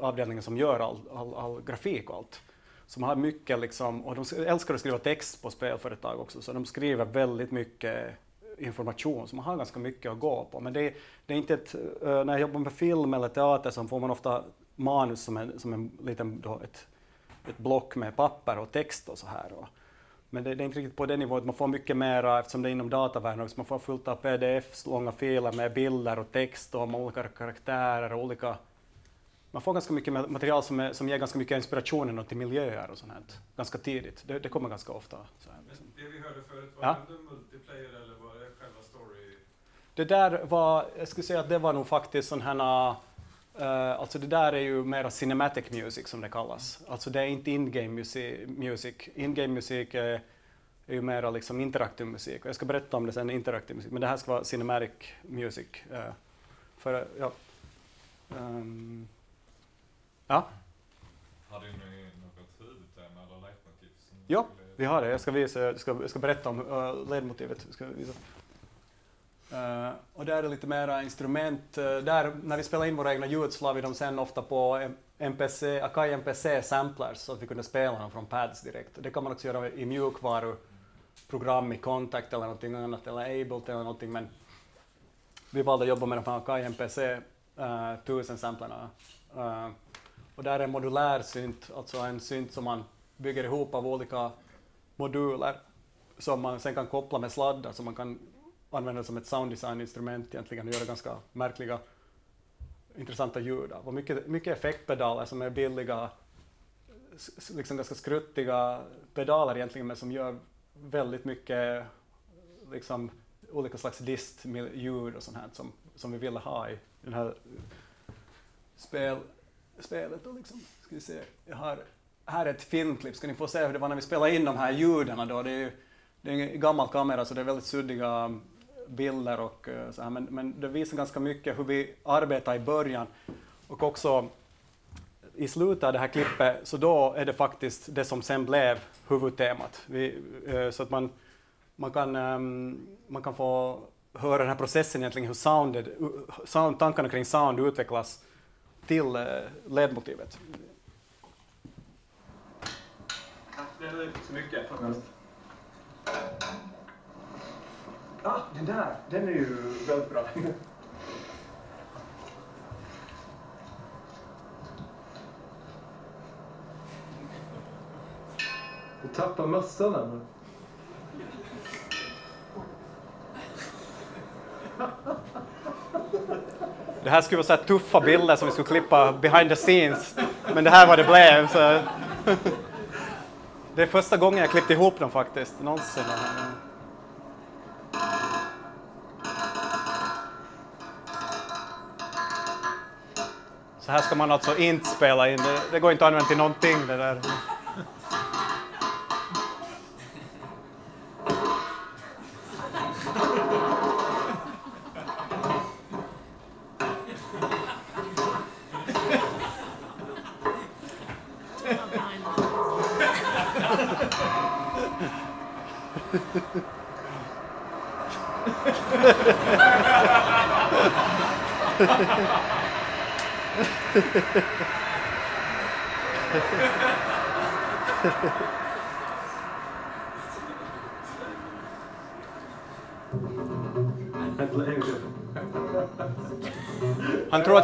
avdelningen som gör all, all, all grafik och allt. Som har mycket liksom, och de älskar att skriva text på spelföretag också, så de skriver väldigt mycket information, så man har ganska mycket att gå på. Men det, det är inte ett, eh, när jag jobbar med film eller teater så får man ofta manus som en, som en liten, då, ett, ett block med papper och text och så här. Och, men det, det, är inte riktigt på den nivån, man får mycket mera, eftersom det är inom datavärlden man får fullt av pdf, långa filer med bilder och text och olika karaktärer och olika man får ganska mycket material som, är, som ger ganska mycket inspiration till miljöer och sånt här, ganska tidigt. Det, det kommer ganska ofta. Så här, liksom. Det vi hörde förut, var Ja. det ändå multiplayer eller var det själva story? Det där var, jag skulle säga att det var nog faktiskt sån här, uh, alltså det där är ju mera cinematic music som det kallas. Alltså det är inte in-game music. music. In-game musik är, är ju mera liksom interaktiv musik. Och jag ska berätta om det sen, interaktiv musik, men det här ska vara cinematic music. Uh, för, ja. Um, ja, Hade ni något huvudtema eller leitmotiv? Ja, vi har det. Jag ska, visa, jag ska, jag ska berätta om uh, ledmotivet. Jag ska visa. Uh, och där är det lite mera instrument. Uh, där, när vi spelade in våra egna ljud så la vi dem sen ofta på MPC, Akai MPC samplers så att vi kunde spela dem från pads direkt. Det kan man också göra i mjukvaruprogram, i Contact eller någonting annat, eller Ableton eller någonting, men vi valde att jobba med de här Akai MPC uh, eh, 1000 samplarna. Uh, och där är en modulär synt, alltså en synt som man bygger ihop av olika moduler som man sen kan koppla med sladdar så man kan använda som ett sounddesign-instrument egentligen och göra ganska märkliga, intressanta ljud av. Och mycket, mycket effektpedaler som är billiga, liksom ganska skruttiga pedaler egentligen men som gör väldigt mycket liksom, olika slags dist-ljud och sånt här som, som vi ville ha i den här spel, spelet. Och liksom, ska vi se, jag har här är ett filmklipp, ska ni få se hur det var när vi spelade in de här ljuden då. Det är, det är en gammal kamera så det är väldigt suddiga bilder och eh, så här, men, men det visar ganska mycket hur vi arbetade i början och också i slutet av det här klippet så då är det faktiskt det som sen blev huvudtemat. Vi, eh, så att man, man, kan, ehm, man kan få höra den här processen egentligen, hur soundet, sound, tankarna kring sound utvecklas till eh, ledmotivet. Tack så mycket. Ah, den där, den är ju väldigt bra. Du tappar mössan nu. Det här skulle vara så här tuffa bilder som vi skulle klippa behind the scenes, men det här var det blev. Så. Det är första gången jag klippt ihop dem faktiskt, någonsin. Så här ska man alltså inte spela in, det, det går inte att använda till någonting det där.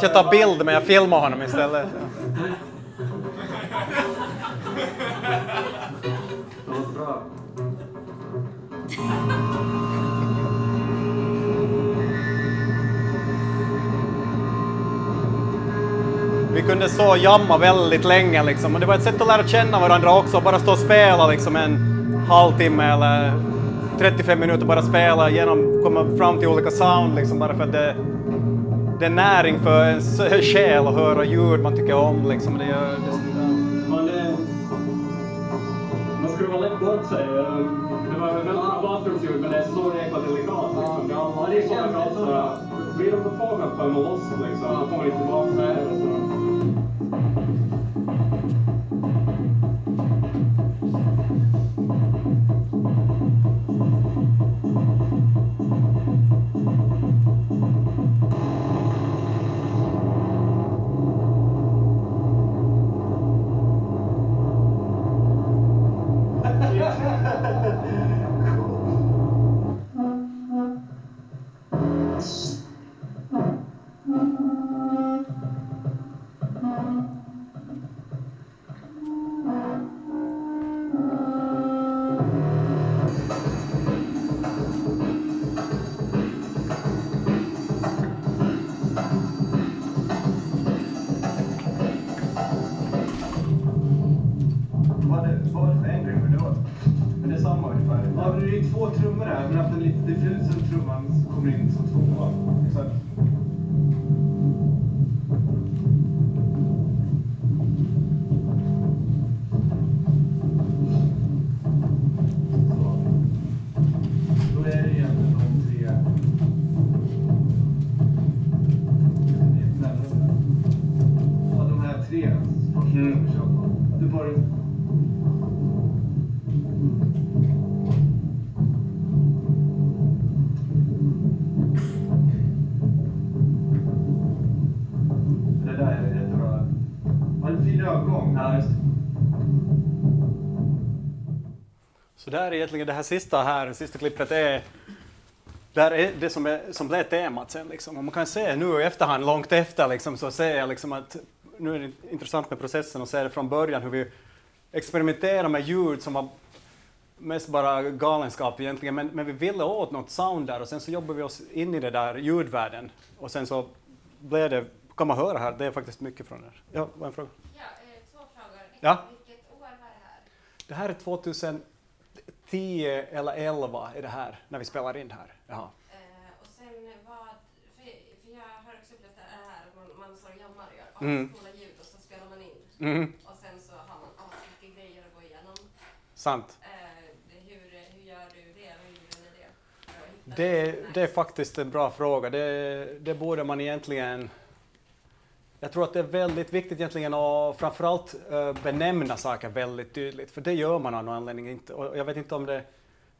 Jag tar bild men jag filmar honom istället. Vi kunde stå och jamma väldigt länge liksom. Och det var ett sätt att lära känna varandra också, bara stå och spela liksom en halvtimme eller 35 minuter bara spela genom, komma fram till olika sound liksom bara för att det, det är näring för ens [LAUGHS] själ att höra ljud man tycker om liksom. Det, gör- det, Man, eh, man skruvar lätt bort sig. Det var väldigt bra bakgrundsljud men det är så jäkla delikat. Liksom. Ja, det känns bra. Så, blir de komma loss liksom. Då får man lite tillbaka det. Där är egentligen det här sista här, sista klippet är där är det som, är, som blev temat sen. Liksom. Och man kan se nu i efterhand, långt efter, liksom, så ser jag liksom att nu är det intressant med processen och se det från början hur vi experimenterar med ljud som var mest bara galenskap egentligen, men, men vi ville åt något sound där och sen så jobbade vi oss in i det där ljudvärlden och sen så blev det, kan man höra här, det är faktiskt mycket från det. Ja, vad en fråga? Ja, eh, två frågor. Ja. Vilket år var det här? Det här är 2010 eller 11 är det här, när vi spelar in här. Jaha. Eh, och sen vad, för, för jag har också upplevt det här, man, man står och jammar och gör Mm. ascoola ljud och så spelar man in. Mhm, Och sen så har man asmycket grejer att gå igenom. sant. Eh, det- hur, hur gör du det? Hur gjorde ni det? Att Det, det är faktiskt en bra fråga. Det, det borde man egentligen... Jag tror att det är väldigt viktigt egentligen att framförallt eh, benämna saker väldigt tydligt, för det gör man av någon anledning inte. Och jag vet inte om det...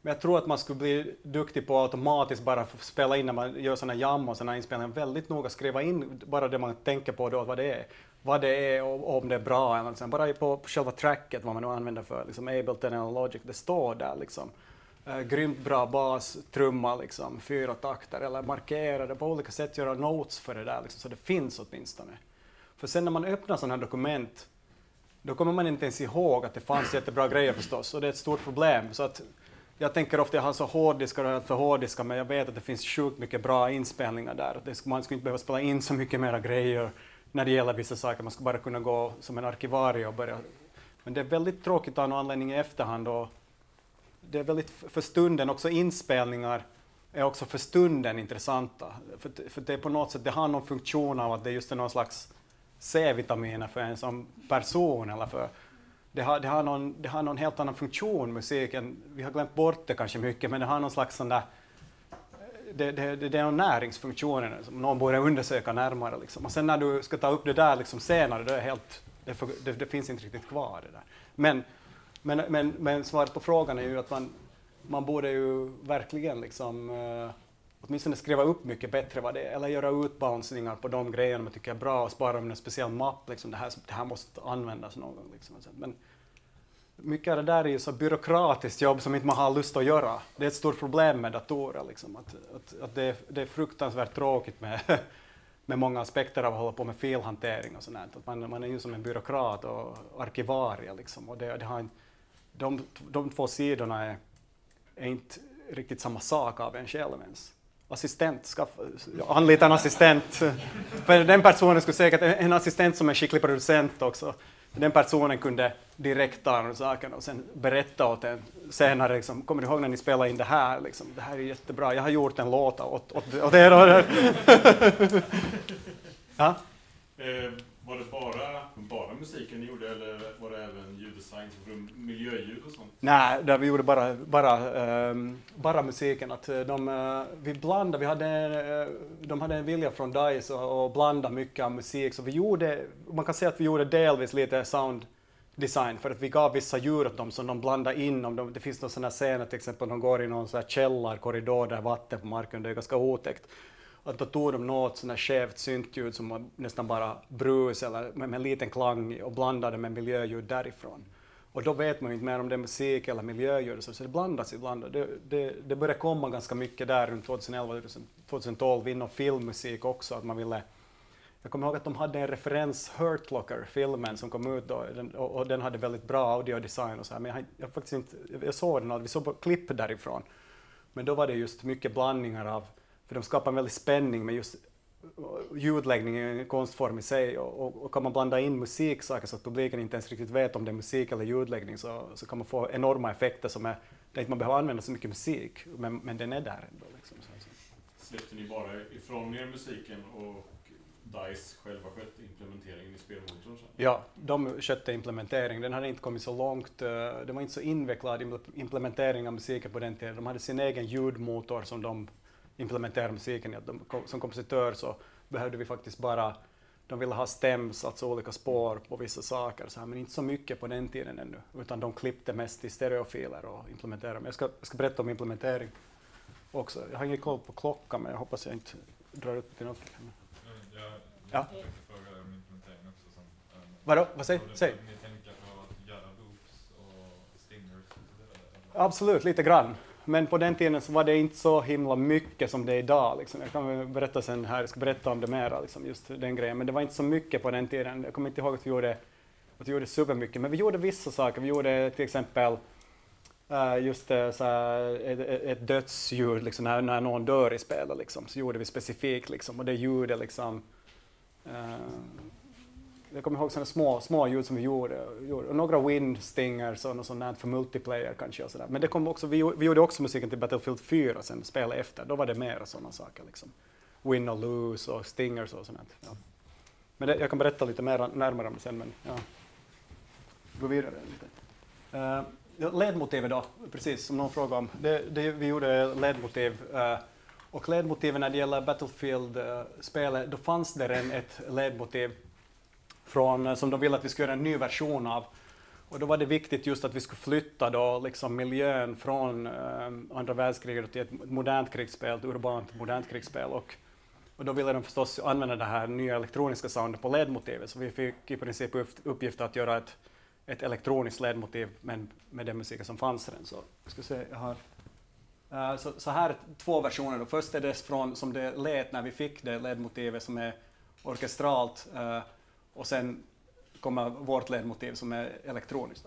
Men jag tror att man skulle bli duktig på att automatiskt bara spela in när man gör sådana jam och sådana inspelningar, väldigt noga skriva in bara det man tänker på då, vad det är. Vad det är och, om det är bra eller sånt. Bara på själva tracket, vad man nu använder för, liksom Ableton eller Logic, det står där liksom. Uh, grymt bra bas, trumma, liksom, fyra takter eller markera det på olika sätt, göra notes för det där liksom, så det finns åtminstone. För sen när man öppnar sådana här dokument, då kommer man inte ens ihåg att det fanns jättebra grejer förstås, och det är ett stort problem. Så att jag tänker ofta, jag har så hårddiskar och för hårddiskar, men jag vet att det finns sjukt mycket bra inspelningar där. Det, man skulle inte behöva spela in så mycket mera grejer när det gäller vissa saker, man skulle bara kunna gå som en arkivarie och börja. Men det är väldigt tråkigt av någon anledning i efterhand och det är väldigt för stunden, också inspelningar är också för stunden intressanta. För, för det är på något sätt, det har någon funktion av att det just är någon slags C-vitaminer för en som person eller för det har, det, har någon, det har någon helt annan funktion, musiken. Vi har glömt bort det kanske mycket, men det har någon slags sån där det, det, det, det är en näringsfunktion som någon borde undersöka närmare. Liksom. Och sen när du ska ta upp det där liksom senare, det, är det, helt, det, det, det finns inte riktigt kvar. Det där. Men, men, men, men svaret på frågan är ju att man, man borde ju verkligen liksom, uh, åtminstone skriva upp mycket bättre vad det är, eller göra utbouncningar på de grejerna man tycker är bra och spara dem i en speciell mapp. Liksom, det, här, det här måste användas någon gång. Liksom. Alltså. Men mycket av det där är ju så byråkratiskt jobb som inte man har lust att göra. Det är ett stort problem med datorer. Liksom, att, att, att det, är, det är fruktansvärt tråkigt med, [LAUGHS] med många aspekter av att hålla på med filhantering och sånt. Att man, man är ju som en byråkrat och arkivarie. Liksom, och det, det har en, de, de två sidorna är, är inte riktigt samma sak av en själv ens. Assistent, skaffa, anlita en assistent. För den personen skulle säkert, en assistent som är skicklig producent också, den personen kunde direkt ta de sakerna och sen berätta åt en senare, liksom, kommer du ihåg när ni spelade in det här? Liksom, det här är jättebra, jag har gjort en låt åt, åt, åt er. Och [LAUGHS] ja? Var det bara, bara musiken ni gjorde eller var det även ljuddesign, miljöljud och sånt? Nej, där vi gjorde bara, bara, um, bara musiken. Att eh, de, uh, vi blandade, vi hade, uh, de hade en vilja från DICE att blanda mycket av musik, så vi gjorde, man kan säga att vi gjorde delvis lite sound design för att vi gav vissa djur åt dem som de blandade in. Om de, det finns några sådana scener till exempel, de går i någon sån här källarkorridor där vatten på marken, det är ganska otäckt. Att då tog de något sådant skevt syntljud som var nästan bara brus eller med, med en liten klang och blandade med miljöljud därifrån. Och då vet man ju inte mer om det är musik eller miljöljud, så det blandas ibland. Det, det, det började komma ganska mycket där runt 2011, 2012 inom filmmusik också, att man ville jag kommer ihåg att de hade en referens, Hurt Locker, filmen som kom ut då, den, och, och, den hade väldigt bra audiodesign och så här, men jag, jag, faktiskt inte, jag såg den, vi såg klipp därifrån. Men då var det just mycket blandningar av, för de skapar en väldig spänning med just ljudläggning är en konstform i sig och, och, och, kan man blanda in musiksaker så att publiken inte ens riktigt vet om det är musik eller ljudläggning så, så kan man få enorma effekter som är, där inte man behöver använda så mycket musik, men, men den är där ändå. Liksom, så, så. Släppte ni bara ifrån er musiken och DICE själva skötte implementeringen i spelmotorn sen? Ja, de skötte implementeringen. Den hade inte kommit så långt. Eh, det var inte så invecklad implementering av musiken på den tiden. De hade sin egen ljudmotor som de implementerade musiken i. som kompositör så behövde vi faktiskt bara de ville ha stems, alltså olika spår på vissa saker, så här, men inte så mycket på den tiden ännu, utan de klippte mest i stereofiler och implementerade. Men jag ska, jag ska berätta om implementering också. Jag har ingen koll på klockan, men jag hoppas jag inte drar ut till något. Ja. Vadå? Vad säger Säg. Ni tänker på att göra loops och stingers Absolut, lite grann. Men på den tiden så var det inte så himla mycket som det är idag. Liksom. Jag kan berätta sen här, jag ska berätta om det mera, liksom, just den grejen. Men det var inte så mycket på den tiden. Jag kommer inte ihåg att vi gjorde, att vi gjorde supermycket, men vi gjorde vissa saker. Vi gjorde till exempel Uh, just uh, så här, ett, ett dödsljud, liksom, när, när någon dör i spelet, liksom, så gjorde vi specifikt. Liksom, och det ljudet liksom, Uh, jag kommer ihåg sådana små, små ljud som vi gjorde, gjorde. Och några wind stingers och något sånt där för multiplayer kanske. Och sådär. Men det kom också, vi, vi gjorde också musiken till Battlefield 4 sen, spelet efter. Då var det mer sådana saker. Liksom. Win och lose och stingers och sånt. Ja. Men det, jag kan berätta lite mer närmare om det sen. Men, ja. Gå vidare lite. Uh, ledmotivet då, precis som någon frågade om. Det, det, vi gjorde ledmotiv uh, och ledmotivet när det gäller Battlefield-spelet, eh, då fanns det redan ett ledmotiv från, eh, som de ville att vi skulle göra en ny version av. Och då var det viktigt just att vi skulle flytta då liksom miljön från eh, andra världskriget till ett modernt krigsspel, ett urbant modernt krigsspel. Och, och då ville de förstås använda det här nya elektroniska soundet på ledmotivet, så vi fick i princip uppgift att göra ett, ett elektroniskt ledmotiv men med den musiken som fanns redan. Så, jag ska se, jag har Uh, så, så, här två versioner. Då. Först är det från som det lät när vi fick det ledmotivet som är orkestralt uh, och sen kommer vårt ledmotiv som är elektroniskt.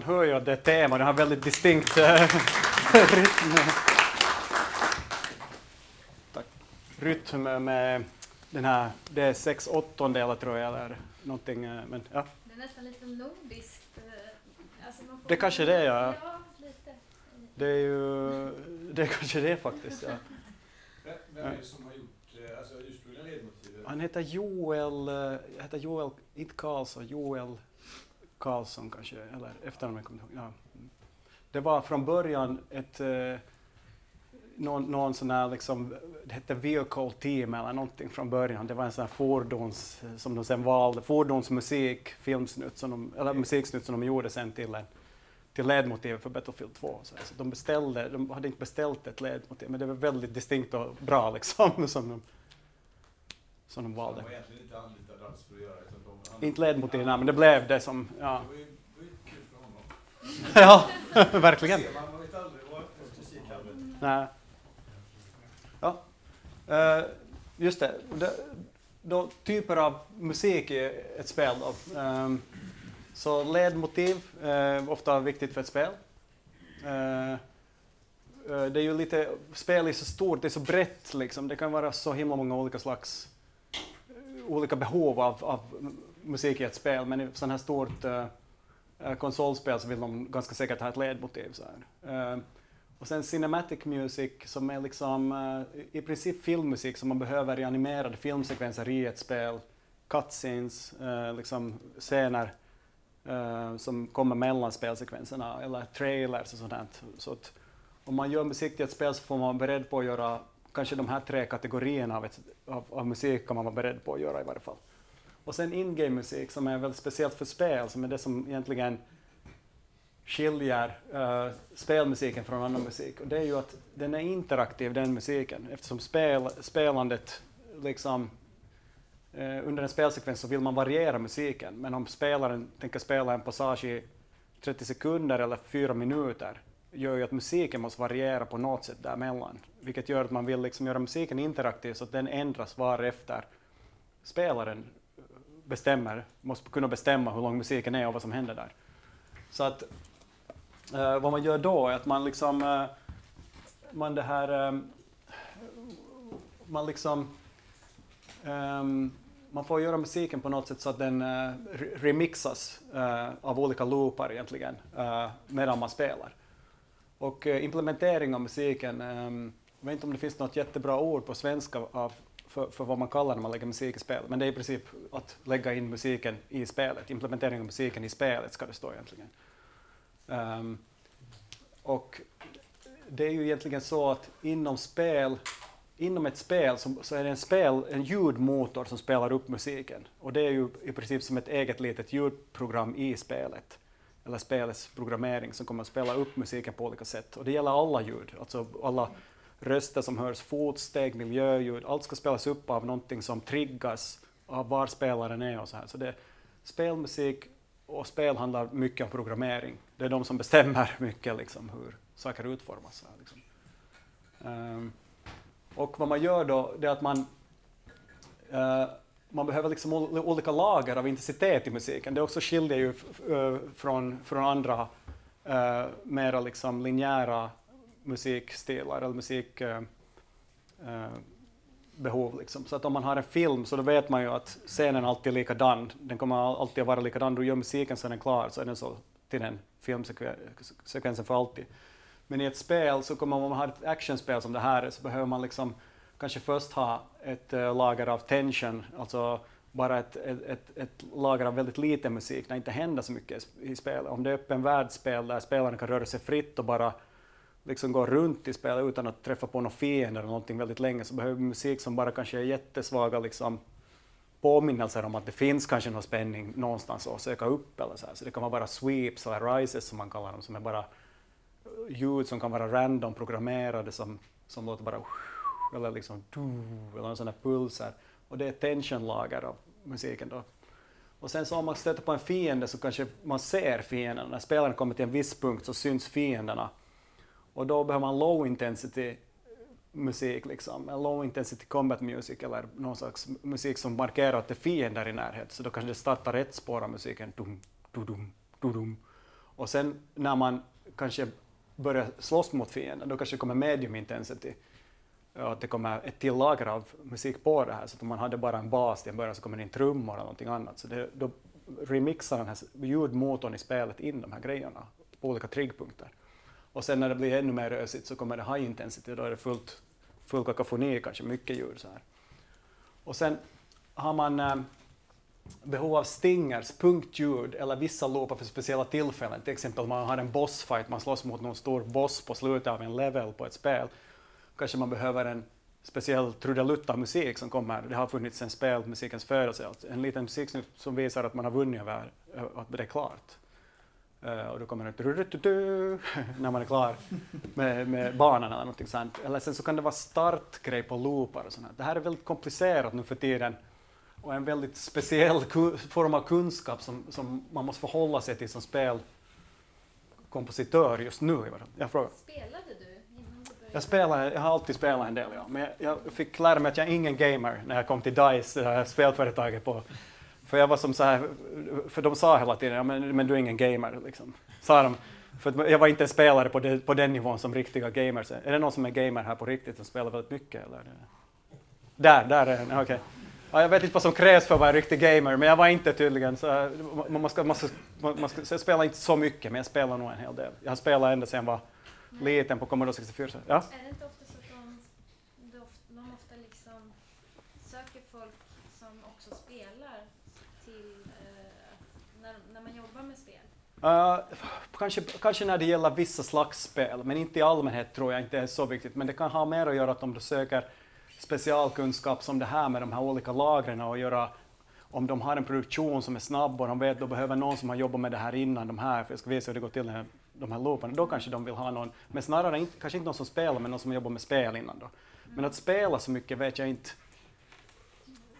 Man hör ju att det är tema, den har väldigt distinkt eh, [LAUGHS] rytm. Tack. Rytm med den här, det är sex åttondelar tror jag eller någonting. eh, Men, ja. Det är nästan lite nordiskt. eh, Alltså man får Det kanske det är, ja. Ja, lite. Det är ju, [LAUGHS] det är kanske det faktiskt. Ja. Vem, är det som har gjort alltså, ursprungliga ledmotivet? Han heter Joel, heter Joel, inte Karlsson, Joel Karlsson kanske, eller efternamn jag kommer inte ihåg. Ja. Det var från början ett, eh, någon, någon sån här liksom, det hette Vehicle Team eller någonting från början. Det var en sån här fordons, eh, som de sen valde, fordonsmusik, filmsnutt, som de, eller musiksnutt som de gjorde sen till en till ledmotivet för Battlefield 2. Så alltså, de beställde, de hade inte beställt ett ledmotiv, men det var väldigt distinkt och bra liksom, [LAUGHS] som de, som de valde. Han var egentligen inte anlitad alls för att göra inte ledmotiv, nej, men det blev det som, ja. [LAUGHS] Ja, [LAUGHS] verkligen. Nej. Ja. Eh, just det. det då, typer av musik i ett spel. Då. Ehm, så ledmotiv, uh, ofta viktigt för ett spel. Eh, det är ju lite, spel är så stort, det är så brett liksom. Det kan vara så himla många olika slags, olika behov av, av musik i ett spel. Men i sådana här stort uh, konsolspel så vill de ganska säkert ha ett ledmotiv. Så här. Eh, och sen Cinematic Music som är liksom uh, i princip filmmusik som man behöver i animerade filmsekvenser i ett spel. Cutscenes, eh, liksom scener som kommer mellan spelsekvenserna eller trailers och sånt. Så att om man gör musik till ett spel så får man vara beredd på att göra kanske de här tre kategorierna av, ett, av, av musik kan man vara beredd på att göra i varje fall. Och sen in-game musik som är väldigt speciellt för spel, som är det som egentligen skiljer uh, spelmusiken från annan musik. Och det är ju att den är interaktiv, den musiken, eftersom spel, spelandet liksom uh, under en spelsekvens så vill man variera musiken, men om spelaren tänker spela en passage i 30 sekunder eller fyra minuter gör ju att musiken måste variera på något sätt däremellan, vilket gör att man vill liksom göra musiken interaktiv så att den ändras varefter spelaren bestämmer, måste kunna bestämma hur lång musiken är och vad som händer där. Så att eh, vad man gör då är att man liksom, eh, man det här, eh, man liksom, ehm, man får göra musiken på något sätt så att den eh, remixas eh, av olika loopar egentligen, eh, medan man spelar. Och eh, implementering av musiken, ehm, jag vet inte om det finns något jättebra ord på svenska av, för, för vad man kallar när man lägger musik i spel, men det är i princip att lägga in musiken i spelet. Implementering av musiken i spelet ska det stå egentligen. Um, och det är ju egentligen så att inom spel, inom ett spel så, så är det en, spel, en ljudmotor som spelar upp musiken. Och det är ju i princip som ett eget litet ljudprogram i spelet, eller spelets programmering som kommer att spela upp musiken på olika sätt. Och det gäller alla ljud, alltså alla röster som hörs, fotsteg, miljöljud, allt ska spelas upp av någonting som triggas av var spelaren är och så här. Så det, spelmusik och spel handlar mycket om programmering. Det är de som bestämmer [LAUGHS] mycket liksom, hur saker utformas. Så här, liksom. um, och vad man gör då, det är att man, uh, man behöver liksom olika lager av intensitet i musiken. Det också skiljer ju eh, från, från andra uh, mera liksom linjära musikstilar eller musikbehov. eh. eh liksom. Så att om man har en film så då vet man ju att scenen alltid är likadan. Den kommer alltid att vara likadan. Du gör musiken så är den klar så är den så till den filmsekvensen för alltid. Men i ett spel så kommer man, om man har ett actionspel som det här så behöver man liksom kanske först ha ett äh, lager av tension, alltså bara ett, ett, ett, ett lager av väldigt lite musik när det inte händer så mycket i spelet. Om det är öppen världsspel där spelarna kan röra sig fritt och bara liksom gå runt i spelet utan att träffa på någon fiende eller någonting väldigt länge så behöver vi musik som bara kanske är jättesvaga liksom, påminnelser om att det finns kanske någon spänning någonstans att söka upp eller så här. Så det kan vara bara sweeps eller rises som man kallar dem, som är bara ljud som kan vara random programmerade som, som låter bara [LAUGHS] eller liksom eller en sån här pulser. Och det är tensionlager av musiken då. Och sen så om man stöter på en fiende så kanske man ser fienden. När spelaren kommer till en viss punkt så syns fienderna. Och då behöver man low intensity musik, liksom. eller low intensity combat music eller någon slags musik som markerar att det är fiender i närheten. Så då kanske det startar rätt spår av musiken. Dum, dum, dum, Och sen när man kanske börjar slåss mot fienden, då kanske det kommer medium intensity. Och att det kommer ett till lager av musik på det här, så att om man hade bara en bas till en början så kommer det in trummor eller någonting annat. Så det, då remixar den här ljudmotorn i spelet in de här grejerna på olika triggpunkter. Och sen när det blir ännu mer ösigt så kommer det high intensity, då är det fullt, full kakafoni, kanske mycket ljud så här. Och sen har man eh, behov av stingers, punktljud eller vissa loopar för speciella tillfällen. Till exempel om man har en bossfight, man slåss mot någon stor boss på slutet av en level på ett spel. Kanske man behöver en speciell trudelutta musik som kommer. Det har funnits sen spelmusikens födelse, alltså en liten musik som visar att man har vunnit över, att det är klart. Uh, och då kommer det [LAUGHS] när man är klar med, med banan eller någonting sånt. Eller sen så kan det vara startgrej på loopar och sånt. Det här är väldigt komplicerat nu för tiden och en väldigt speciell form av kunskap som, som man måste förhålla sig till som spelkompositör just nu. Jag frågar. Spelade du? Jag, spelar, jag har alltid spelat en del, ja. men jag, jag fick lära mig att jag är ingen gamer när jag kom till DICE, det här spelföretaget. På, för jag var som så här, för de sa hela tiden, ja, men, men du är ingen gamer. Liksom. Sa de. För jag var inte en spelare på, det, på den nivån som riktiga gamers är. Är det någon som är gamer här på riktigt som spelar väldigt mycket? Eller? Där, där är den, okej. Okay. Ja, jag vet inte vad som krävs för att vara en riktig gamer, men jag var inte tydligen. Så, man, ska, man, ska, man ska, jag spelar inte så mycket, men jag spelar nog en hel del. Jag har spelat ända sedan jag var liten på Commodore 64. Ja? Är det inte ofta så att de, de, ofta, de ofta liksom söker folk som också spelar till uh, när, när man jobbar med spel? Uh, kanske, kanske när det gäller vissa slags spel, men inte i allmänhet tror jag inte är så viktigt. Men det kan ha mer att göra att om du söker specialkunskap som det här med de här olika lagren och göra om de har en produktion som är snabb och de vet att de behöver någon som har jobbat med det här innan de här, för jag ska visa hur det går till de här looparna, då kanske de vill ha någon, men snarare inte, kanske inte någon som spelar, men någon som jobbar med spel innan då. Men att spela så mycket vet jag inte,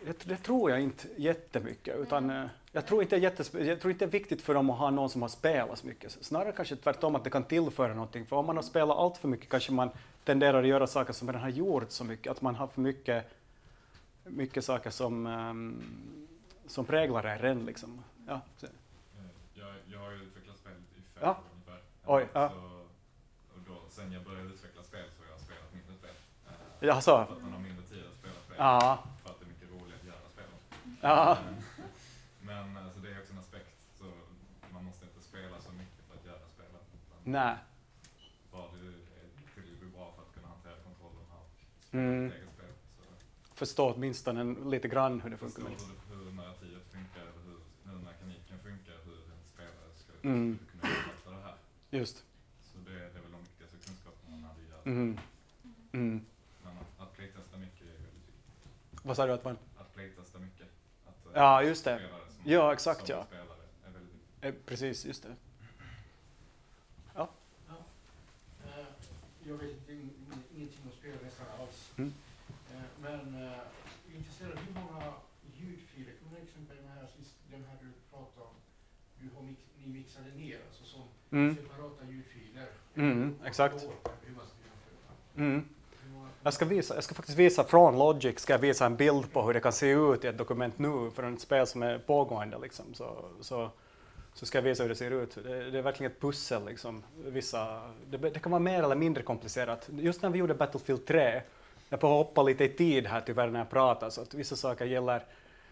det, det tror jag inte jättemycket, utan eh, jag tror, inte jättes, jag tror inte det är viktigt för dem att ha någon som har spelat så mycket. Snarare kanske tvärtom att det kan tillföra någonting, för om man har spelat allt för mycket kanske man tenderar att göra saker som redan har gjort så mycket, att man har för mycket, mycket saker som, um, som präglar en liksom. Ja, så. Jag, jag har ju utvecklat spel i fem ja. år ungefär. Oj, ja. Så, och då, sen jag började utveckla spel så har jag spelat mindre spel. Ja, så. För att man har mindre tid att spela spel. Ja. För att det är mycket roligare att göra spel. Ja. Men alltså, det är också en aspekt, så man måste inte spela så mycket för att göra Nej. Mm. Förstå åtminstone lite grann hur det funkar. Förstå hur, hur narrativet funkar, hur, hur mekaniken funkar, hur en spelare ska, mm. kunna uppfatta det här. Just. Så det, det är väl de viktigaste kunskaperna när vi gör mm. Mm. Men att, att playtesta mycket är väldigt viktigt. Vad sa du? Att, man? att playtesta mycket. Att, eh, ja, just det. Som, ja, exakt ja. Spelare är väldigt viktigt. Eh, precis, just det. Ja. ja. Uh, jag vet inte, ingenting om spel nästan alls. Mm. Uh, men jag är intresserad hur många ljudfiler, kommer du exempel den här, den här du pratade om, du har mix, ni mixade ner, alltså som mm. separata ljudfiler. Mm, exakt. Hur man ska mm. Jag ska, visa, jag ska faktiskt visa från Logic, ska jag visa en bild på hur det kan se ut i ett dokument nu för ett spel som är pågående. Liksom. Så, så så ska jag visa hur det ser ut. Det, det är verkligen ett pussel. Liksom. Vissa, det, det, kan vara mer eller mindre komplicerat. Just när vi gjorde Battlefield 3, jag får hoppa lite i tid här tyvärr när jag pratar, så att vissa saker gäller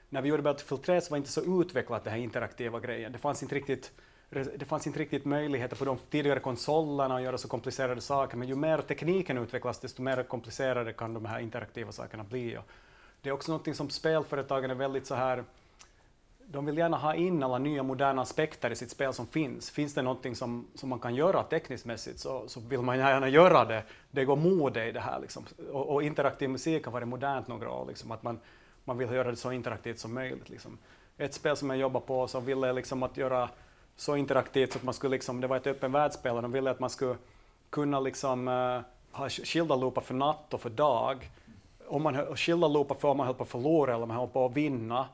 när vi gjorde Battlefield 3 så var det inte så utvecklat det här interaktiva grejen. Det fanns inte riktigt det fanns inte riktigt möjligheter på de tidigare konsolerna att göra så komplicerade saker, men ju mer tekniken utvecklas, desto mer komplicerade kan de här interaktiva sakerna bli. Det är också något som spelföretagen är väldigt så här de vill gärna ha in alla nya moderna aspekter i sitt spel som finns. Finns det någonting som, som man kan göra tekniskt mässigt så, så vill man gärna göra det. Det går mode i det här. Liksom. Och, och, interaktiv musik har varit modernt några år, liksom, att man, man vill göra det så interaktivt som möjligt. Liksom. Ett spel som jag jobbar på som ville liksom att göra så interaktivt så att man skulle, liksom, det var ett öppen världsspel och de ville att man skulle kunna liksom, uh, ha skilda loopar för natt och för dag. Om man skilda loopar för om man höll på att förlora eller om man höll på att vinna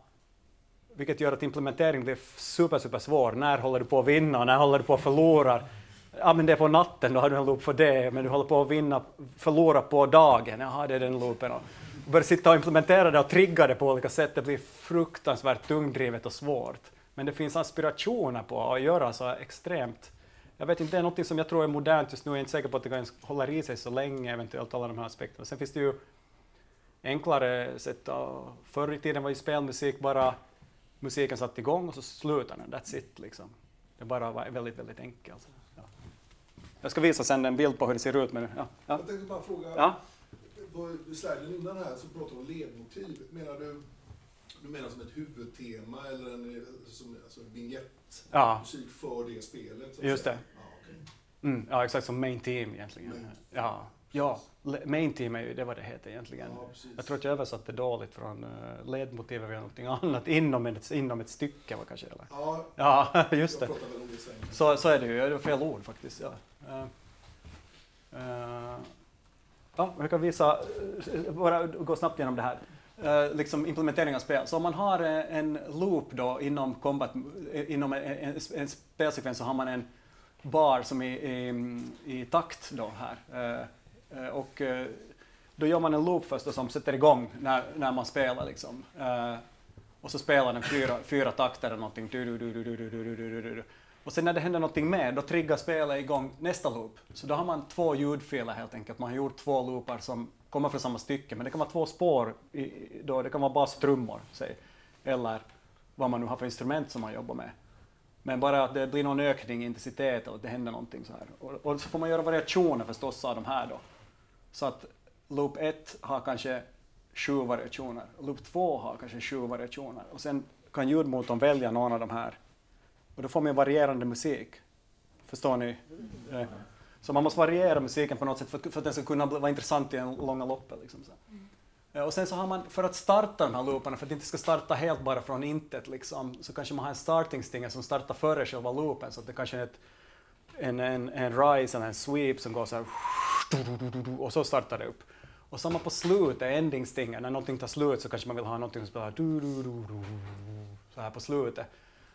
vilket gör att implementering blir super, super svår. När håller du på att vinna? och När håller du på att förlora? Ja, men det är på natten, då har du en loop för det, men du håller på att vinna, förlora på dagen, jaha, det är den loopen. Och börja sitta och implementera det och trigga det på olika sätt, det blir fruktansvärt tungdrivet och svårt. Men det finns aspirationer på att göra så extremt jag vet inte, det är något som jag tror är modernt just nu. Jag är inte säker på att det kan hålla i sig så länge, eventuellt alla de här aspekterna. Sen finns det ju enklare sätt. Förr i tiden var ju spelmusik bara musiken satt igång och så slutade den. That's it liksom. Det bara var väldigt, väldigt enkelt. Ja. Jag ska visa sen en bild på hur det ser ut. Men, ja, ja. Jag tänkte bara fråga, Ja. på sliden innan här så pratade du om ledmotiv. Menar du, du menar som ett huvudtema eller en som, alltså vignett? Ja. Musik för det spelet? Just säga. det. Ja, okej. Mm, ja, exakt som main team egentligen. Main. Ja, ja, main team är ju det vad det heter egentligen. Ja. Jag tror att jag översatte dåligt från uh, ledmotiv eller någonting [LAUGHS] annat inom ett, inom ett stycke var kanske. Eller? Ja, Ja, [LAUGHS] just det. Så, så är det ju, det var fel ord faktiskt. Ja. Eh, eh, ja, jag kan visa, eh, bara gå snabbt igenom det här. Eh, liksom implementering av spel. Så om man har eh, en loop då inom combat, eh, inom en, en, en spelsekvens så har man en bar som är i, i takt då här. Eh, och eh, då gör man en loop först som sätter igång när, när man spelar. Liksom. Eh, och så spelar den fyra, fyra takter eller någonting. Och sen när det händer någonting mer, då triggar spelet igång nästa loop. Så då har man två ljudfiler helt enkelt. Man har gjort två loopar som kommer från samma stycke, men det kan vara två spår. I, då, det kan vara bastrummor, säg. Eller vad man nu har för instrument som man jobbar med. Men bara att det blir någon ökning i intensitet eller att det händer någonting så här. Och, och så får man göra variationer förstås av de här då. Så att loop 1 har kanske sju variationer, loop 2 har kanske sju variationer och sen kan ljudmotorn välja någon av de här. Och då får man ju varierande musik. Förstår ni? Eh, så man måste variera musiken på något sätt för, för att den ska kunna vara intressant i en långa loppet. Liksom eh, Och sen så har man, för att starta de här looparna, för att det inte ska starta helt bara från intet, liksom, så kanske man har en starting stinger som startar före själva loopen, så att det kanske är ett, en, en, en rise eller en sweep som går så här, och så startar det upp. Och samma på slutet, ending stinger, när någonting tar slut så kanske man vill ha någonting som spelar så här på slutet.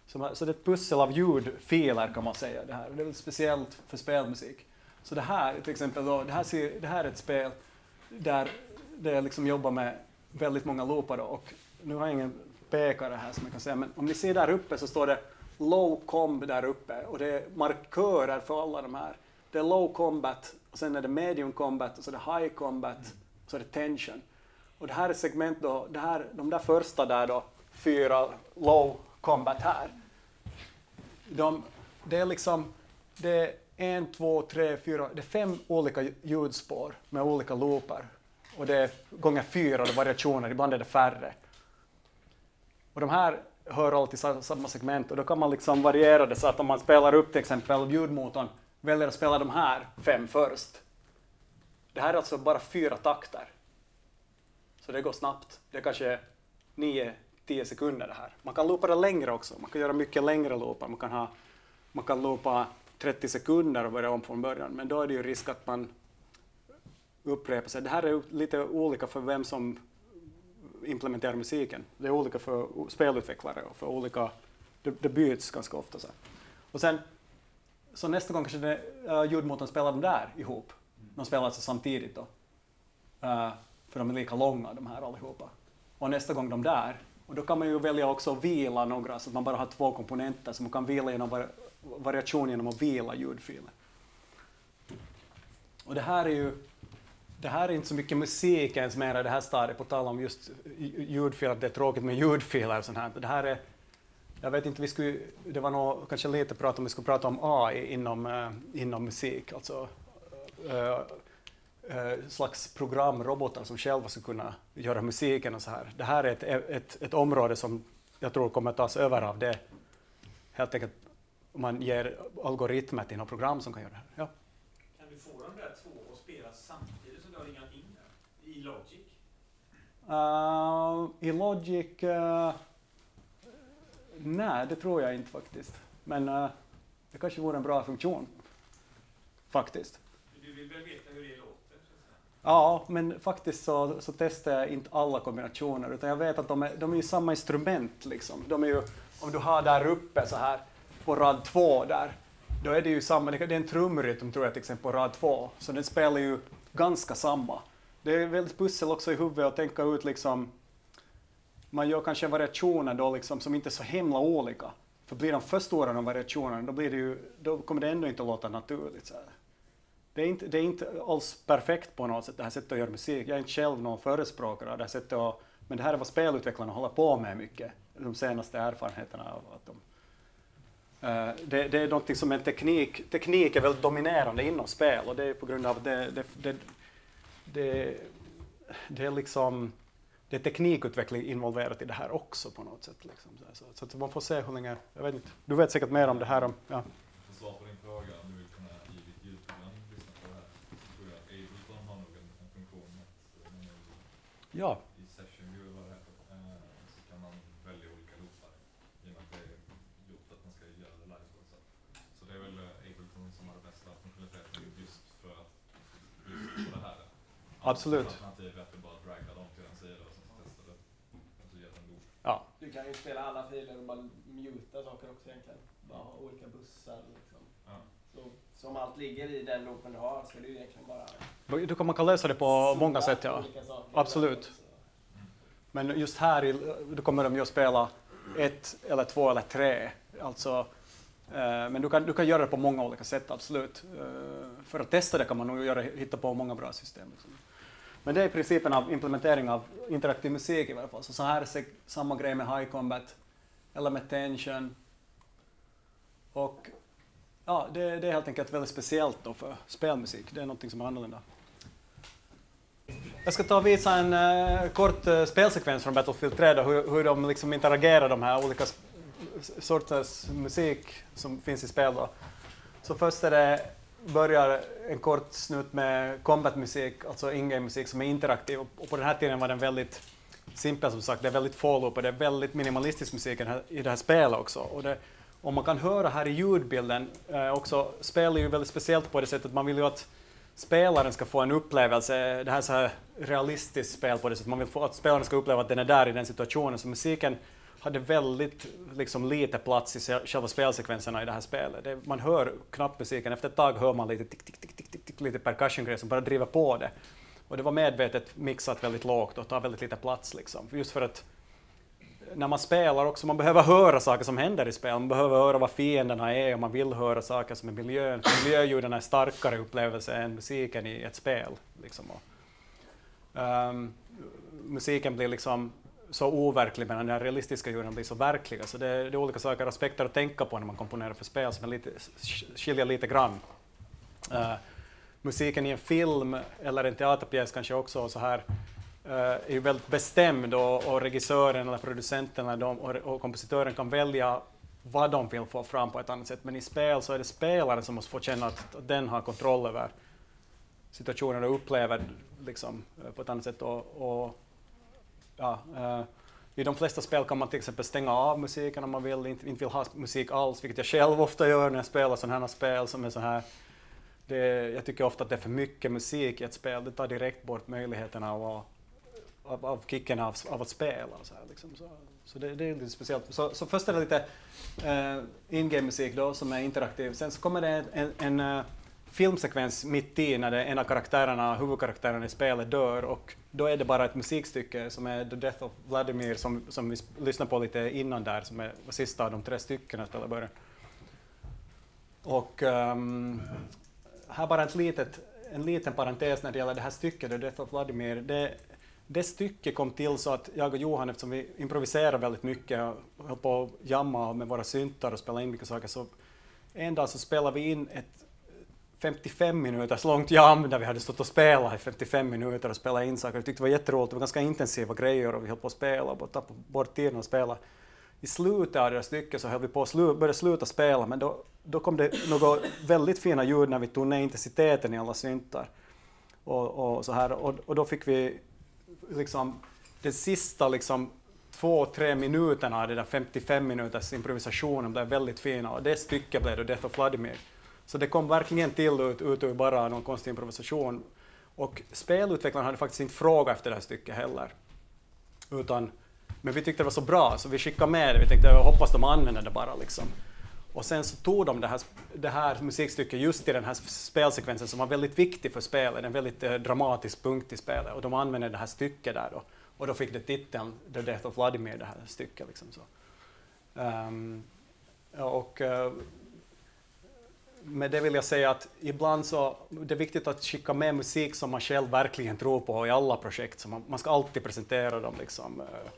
Så, man, så det är ett pussel av ljudfiler kan man säga. Det, här. det är väl speciellt för spelmusik. Så det här till exempel, då, det, här ser, det här är ett spel där det liksom jobbar med väldigt många loopar. Då, och nu har jag ingen pekare här som jag kan säga, men om ni ser där uppe så står det low comb där uppe och det är markörer för alla de här. Det är low combat, och sen är det medium combat, och så är det high combat, och så är det tension. Och det här är segment då, det här, de där första där då, fyra low combat här. De, det är liksom, det är en, två, tre, fyra, det är fem olika ljudspår med olika loopar. Och det är gånger fyra det är variationer, ibland är det färre. Och de här hör alltid samma segment och då kan man liksom variera det så att om man spelar upp till exempel ljudmotorn, väljer att spela de här fem först. Det här är alltså bara fyra takter. Så det går snabbt. Det är kanske 9-10 sekunder det här. Man kan loopa det längre också. Man kan göra mycket längre loopar. Man kan, ha, man kan loopa 30 sekunder och börja om från början. Men då är det ju risk att man upprepar sig. Det här är lite olika för vem som implementerar musiken. Det är olika för spelutvecklare och för olika... Det, det byts ganska ofta. Så. Och sen, så nästa gång kanske det, eh, uh, ljudmotorn spelar de där ihop. De spelar alltså samtidigt då. Uh, för de är lika långa de här allihopa. Och nästa gång de där. Och då kan man ju välja också att vila några så att man bara har två komponenter så man kan vila genom var, variation genom att vila ljudfilen. Och det här är ju det här är inte så mycket musik ens mera i det här stadiet, på tal om just ljudfiler, att det är tråkigt med ljudfiler och sånt här. Det här är, jag vet inte, vi skulle, det var nog kanske lite prat om vi skulle prata om AI inom, eh, inom musik, alltså eh, eh, slags programrobotar som själva skulle kunna göra musiken och så här. Det här är ett, ett, ett område som jag tror kommer tas över av det. Helt enkelt om man ger algoritmer till något program som kan göra det här. Ja. Kan du få de där två att spela samtidigt som du har ringat in? I Logic? Uh, I Logic... Uh, nej, det tror jag inte faktiskt. Men uh, det kanske vore en bra funktion. Faktiskt. Du vill väl veta hur det låter? Ja, men faktiskt så, så testar jag inte alla kombinationer, utan jag vet att de är, de är ju samma instrument. Liksom. De är ju, om du har där uppe så här på rad två där, då är det ju samma, det är en trumrytm tror jag till exempel på rad två, så den spelar ju ganska samma. Det är väldigt pussel också i huvudet att tänka ut liksom, man gör kanske variationer då liksom som inte är så himla olika. För blir de för stora de variationerna, då, blir det ju, då kommer det ändå inte att låta naturligt. Så här. Det, är inte, det är inte alls perfekt på något sätt, det här sättet att göra musik. Jag är inte själv någon förespråkare av det här sättet att, men det här är vad spelutvecklarna håller på med mycket, de senaste erfarenheterna av att de Uh, det, det, är någonting som en teknik, teknik är väldigt dominerande inom spel och det är på grund av det, det, det, det, det är liksom det är teknikutveckling involverat i det här också på något sätt. Liksom. Så, så att man får se hur länge, jag vet inte, du vet säkert mer om det här. Om, ja. För svar på din fråga, om du vill kunna i ditt ljudprogram lyssna på det här, så tror jag Ableton har nog en, en funktion att eh, man är ja, i session view eller vad det heter, eh, så kan man välja olika loopar i och med att det är gjort att man ska göra det live. Så, så det är väl eh, Ableton som har det bästa funktionaliteten just för att just på det här. Absolut. Alternativ är att du bara draggar dem till en sida och sen så testar du och så ger den loop. ja, Du kan ju spela alla filer och bara muta saker också egentligen. Bara ha olika bussar liksom. Ja. Så, så om allt ligger i den loopen du har så är det ju egentligen bara... du kan, man kan lösa det på många sätt. Ja. Absolut. Men just här i, då kommer de ju att spela ett eller två eller tre. Alltså, eh, men du kan, du kan göra det på många olika sätt, absolut. Eh, för att testa det kan man nog göra, hitta på många bra system. Liksom. Men det är principen av implementering av interaktiv musik i varje fall. Så, så här är samma grej med High Combat eller med Tension. Och ja, det, det är helt enkelt väldigt speciellt då för spelmusik. Det är någonting som är annorlunda. Jag ska ta och visa en uh, kort uh, spelsekvens från Battlefield 3, då, hur, hur de liksom interagerar de här olika sorters musik som finns i spel. Då. Så först är det, börjar en kort snutt med combat-musik, alltså in-game-musik som är interaktiv. Och, på den här tiden var den väldigt simpel som sagt, det är väldigt få loopar, och det är väldigt minimalistisk musik i det här, i det här spelet också. Och det, och man kan höra här i ljudbilden eh, också, spel är ju väldigt speciellt på det sättet, man vill ju att spelaren ska få en upplevelse, det här är så här realistiskt spel på det sättet, man vill få att spelaren ska uppleva att den är där i den situationen, så musiken hade väldigt liksom, lite plats i själva spelsekvenserna i det här spelet. Det, man hör knappt musiken, efter ett tag hör man lite tick, tick, tick, tick, tick, tick lite percussion-grejer som bara driver på det. Och det var medvetet mixat väldigt lågt och tar väldigt lite plats liksom, just för att när man spelar också, man behöver höra saker som händer i spel, man behöver höra vad fienderna är och man vill höra saker som är miljön. För miljöljuden är starkare upplevelse än musiken i ett spel. Liksom. Och, um, musiken blir liksom så overklig medan den realistiska ljuden blir så verkliga. Så alltså det, det är olika saker, aspekter att tänka på när man komponerar för spel som är lite, skiljer lite grann. Uh, musiken i en film eller en teaterpjäs kanske också så här uh, är ju väldigt bestämd och, och regissören eller producenten eller de, och, och kompositören kan välja vad de vill få fram på ett annat sätt. Men i spel så är det spelaren som måste få känna att, att den har kontroll över situationen och upplever liksom, eh, på ett annat sätt. Och, och, ja, uh, I de flesta spel kan man till exempel stänga av musiken om man vill, inte, inte vill ha musik alls, vilket jag själv ofta gör när jag spelar sådana här spel som är så här det, jag tycker ofta att det är för mycket musik i ett spel. Det tar direkt bort möjligheterna av, av, av kicken av, av att spela. Så här, liksom. så, så det, det är lite speciellt. Så, så först är det lite eh, uh, in-game-musik då, som är interaktiv. Sen så kommer det en, en, en eh, filmsekvens mitt i när det en av karaktärerna, huvudkaraktärerna i spelet dör och då är det bara ett musikstycke som är The Death of Vladimir som, som vi lyssnade på lite innan där, som är sista av de tre styckena spelar i början. Och um, här bara ett litet, en liten parentes när det gäller det här stycket, The Death of Vladimir. Det, det stycket kom till så att jag och Johan, eftersom vi improviserar väldigt mycket och höll på att jamma med våra syntar och spela in mycket saker, så en dag så spelade vi in ett 55 minuters långt jam där vi hade stått och spelat i 55 minuter och spelat in saker. Vi tyckte det var jätteroligt, det var ganska intensiva grejer och vi höll på att spela och tappade bort tiden och spela. I slutet av det stycket så höll vi på att slu, börja sluta spela men då, då kom det några väldigt fina ljud när vi tog ner intensiteten i alla syntar. Och, och, så här, och, och då fick vi liksom den sista liksom två, tre minuterna av den där 55 minuters improvisationen blev väldigt fina och det stycket blev då Death of Vladimir. Så det kom verkligen till ut, ut ur bara någon konstig improvisation. Och spelutvecklarna hade faktiskt inte frågat efter det här stycket heller. Utan, men vi tyckte det var så bra så vi skickade med det. Vi tänkte jag hoppas de använder det bara liksom. Och sen så tog de det här, det här musikstycket just i den här spelsekvensen som var väldigt viktig för spelet, en väldigt eh, dramatisk punkt i spelet. Och de använde det här stycket där då. Och då fick det titeln The Death of Vladimir, det här stycket. Liksom så. Um, Och, eh, med det vill jag säga att ibland så det är viktigt att skicka med musik som man själv verkligen tror på i alla projekt. Så man, man ska alltid presentera dem. Liksom. Eh,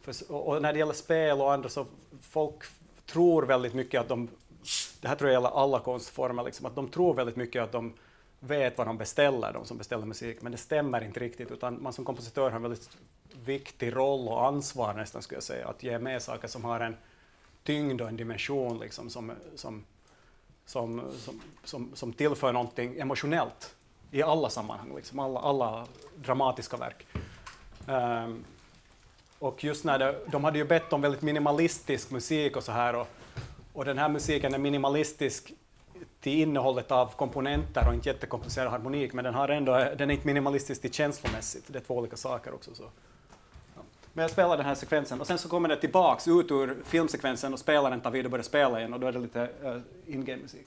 för, och när det gäller spel och andra så folk tror väldigt mycket att de, det här tror jag gäller alla konstformer, liksom, att de tror väldigt mycket att de vet vad de beställer, de som beställer musik, men det stämmer inte riktigt, utan man som kompositör har en väldigt viktig roll och ansvar nästan, skulle jag säga, att ge med saker som har en tyngd och en dimension liksom, som, som, som, som, som, som tillför någonting emotionellt i alla sammanhang, liksom, alla, alla dramatiska verk. Um, och just när det, de hade ju bett om väldigt minimalistisk musik och så här, och, och den här musiken är minimalistisk till innehållet av komponenter och inte jättekomplicerad harmonik, men den, har ändå, den är inte minimalistisk till känslomässigt. Det är två olika saker också. Så. Men jag spelar den här sekvensen och sen så kommer det tillbaks ut ur filmsekvensen och spelaren tar vid och börjar spela igen och då är det lite eh, uh, in-game-musik.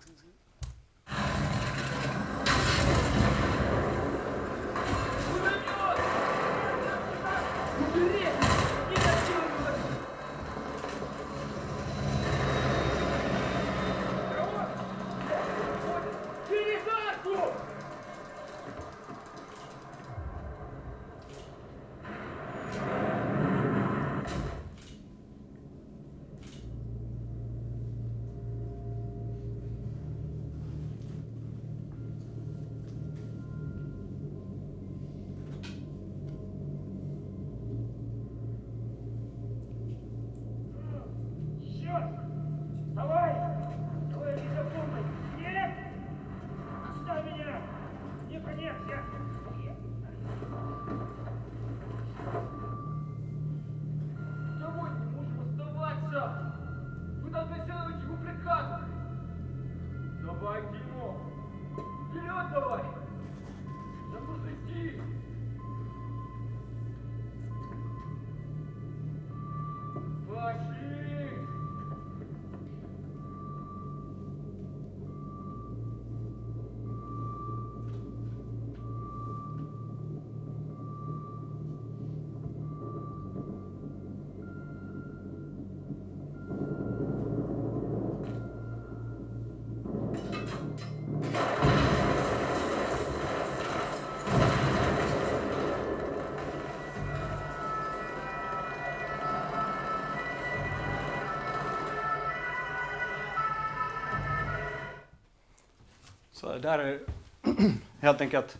Där är [CLEARS THROAT] helt enkelt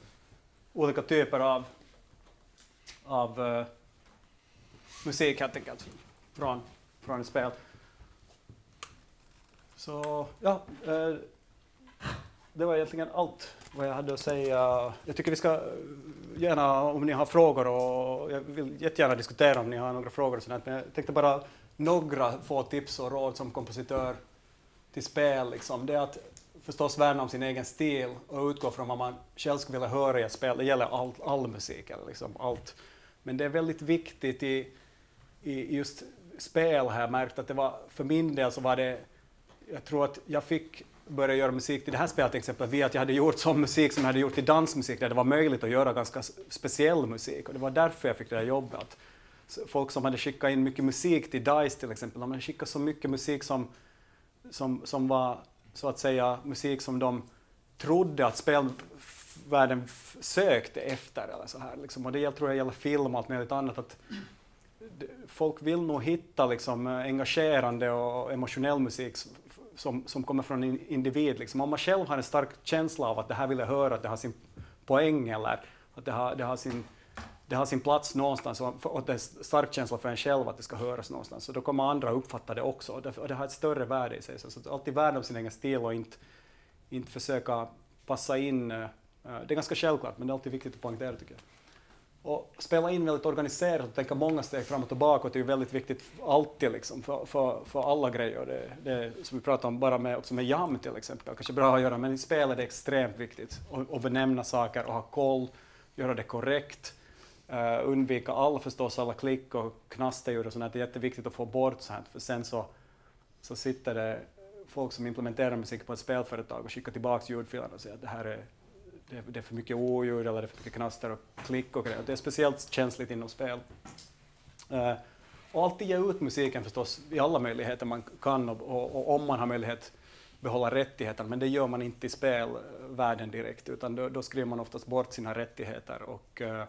olika typer av, av uh, musik helt enkelt från, från ett spel. Så ja, uh, det var egentligen allt vad jag hade att säga. Jag tycker vi ska eh, gärna, om ni har frågor, och jag vill jättegärna diskutera om ni har några frågor och sådant, men jag tänkte bara några få tips och råd som kompositör till spel. Liksom. Det är att förstås värna om sin egen stil och utgå från vad man själv skulle vilja höra i ett spel. Det gäller all, all musik, eller liksom allt. Men det är väldigt viktigt i, i just spel här, märkt att det var, för min del så var det, jag tror att jag fick börja göra musik till det här spelet till exempel via att jag hade gjort sån musik som jag hade gjort till dansmusik där det var möjligt att göra ganska speciell musik och det var därför jag fick det här jobbet. Folk som hade skickat in mycket musik till DICE till exempel, de hade skickat så mycket musik som, som, som var så att säga musik som de trodde att spelvärlden sökte efter. Eller så här, liksom. Och det tror jag gäller film och allt möjligt annat. Att folk vill nog hitta liksom, engagerande och emotionell musik som, som kommer från en individ. Liksom. Om man själv har en stark känsla av att det här vill jag höra, att det har sin poäng eller att det har, det har, sin, det har sin plats någonstans och det är en stark känsla för en själv att det ska höras någonstans. Så då kommer andra uppfatta det också och det, och det har ett större värde i sig. Så, att alltid värna om sin egen stil och inte, inte försöka passa in. Eh, eh, det är ganska självklart, men det är alltid viktigt att poängtera tycker jag. Och spela in väldigt organiserat och tänka många steg framåt och bakåt är ju väldigt viktigt alltid liksom, för, för, för alla grejer. Det, det som vi pratade om bara med, också med jam till exempel, kanske bra att göra, men i spel är det extremt viktigt att benämna saker och ha koll, göra det korrekt. Uh, undvika all, förstås alla klick och knasterljud och sånt. Det är jätteviktigt att få bort sånt, för sen så, så sitter det folk som implementerar musik på ett spelföretag och skickar tillbaka ljudfilerna och säger att det här är, det, det är för mycket oljud eller det är för mycket knaster och klick och grejer. Det är speciellt känsligt inom spel. Uh, och alltid ge ut musiken förstås i alla möjligheter man kan och, och, och om man har möjlighet behålla rättigheterna, men det gör man inte i spelvärlden direkt, utan då, då skriver man oftast bort sina rättigheter och uh,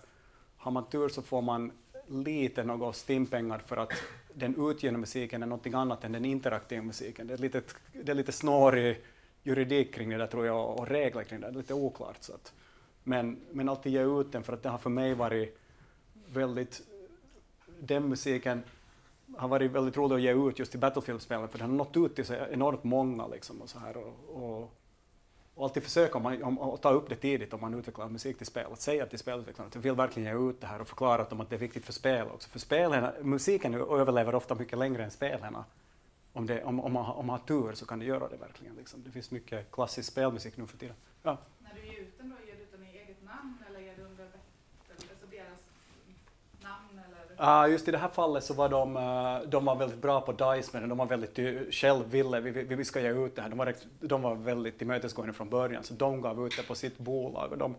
har man tur så får man lite något stimpengar för att den utgivna musiken är någonting annat än den interaktiva musiken. Det är lite, det är lite snårig juridik kring det där tror jag och regler kring det, det är lite oklart. Så att, men, men alltid ge ut den för att det har för mig varit väldigt, den musiken har varit väldigt rolig att ge ut just i Battlefield-spelen för den har nått ut till så enormt många liksom och så här och, och, och alltid försöka om man, om, om, ta upp det tidigt om man utvecklar musik till spel, att säga till spelutvecklarna att jag vill verkligen ge ut det här och förklara att det är viktigt för spel också. För spelen, musiken överlever ofta mycket längre än spelen. Om, det, om, om, man, om man har tur så kan det göra det verkligen. Liksom. Det finns mycket klassisk spelmusik nu för tiden. Ja. När du ger ut den då, ger du ut den i eget namn eller ger du under alltså deras namn? Eller? Uh, just i det här fallet så var de, uh, de var väldigt bra på DICE men de var väldigt själv ville, vi, vi, vi ska ge ut det här. De var, de var väldigt tillmötesgående från början så de gav ut det på sitt bolag. Och de,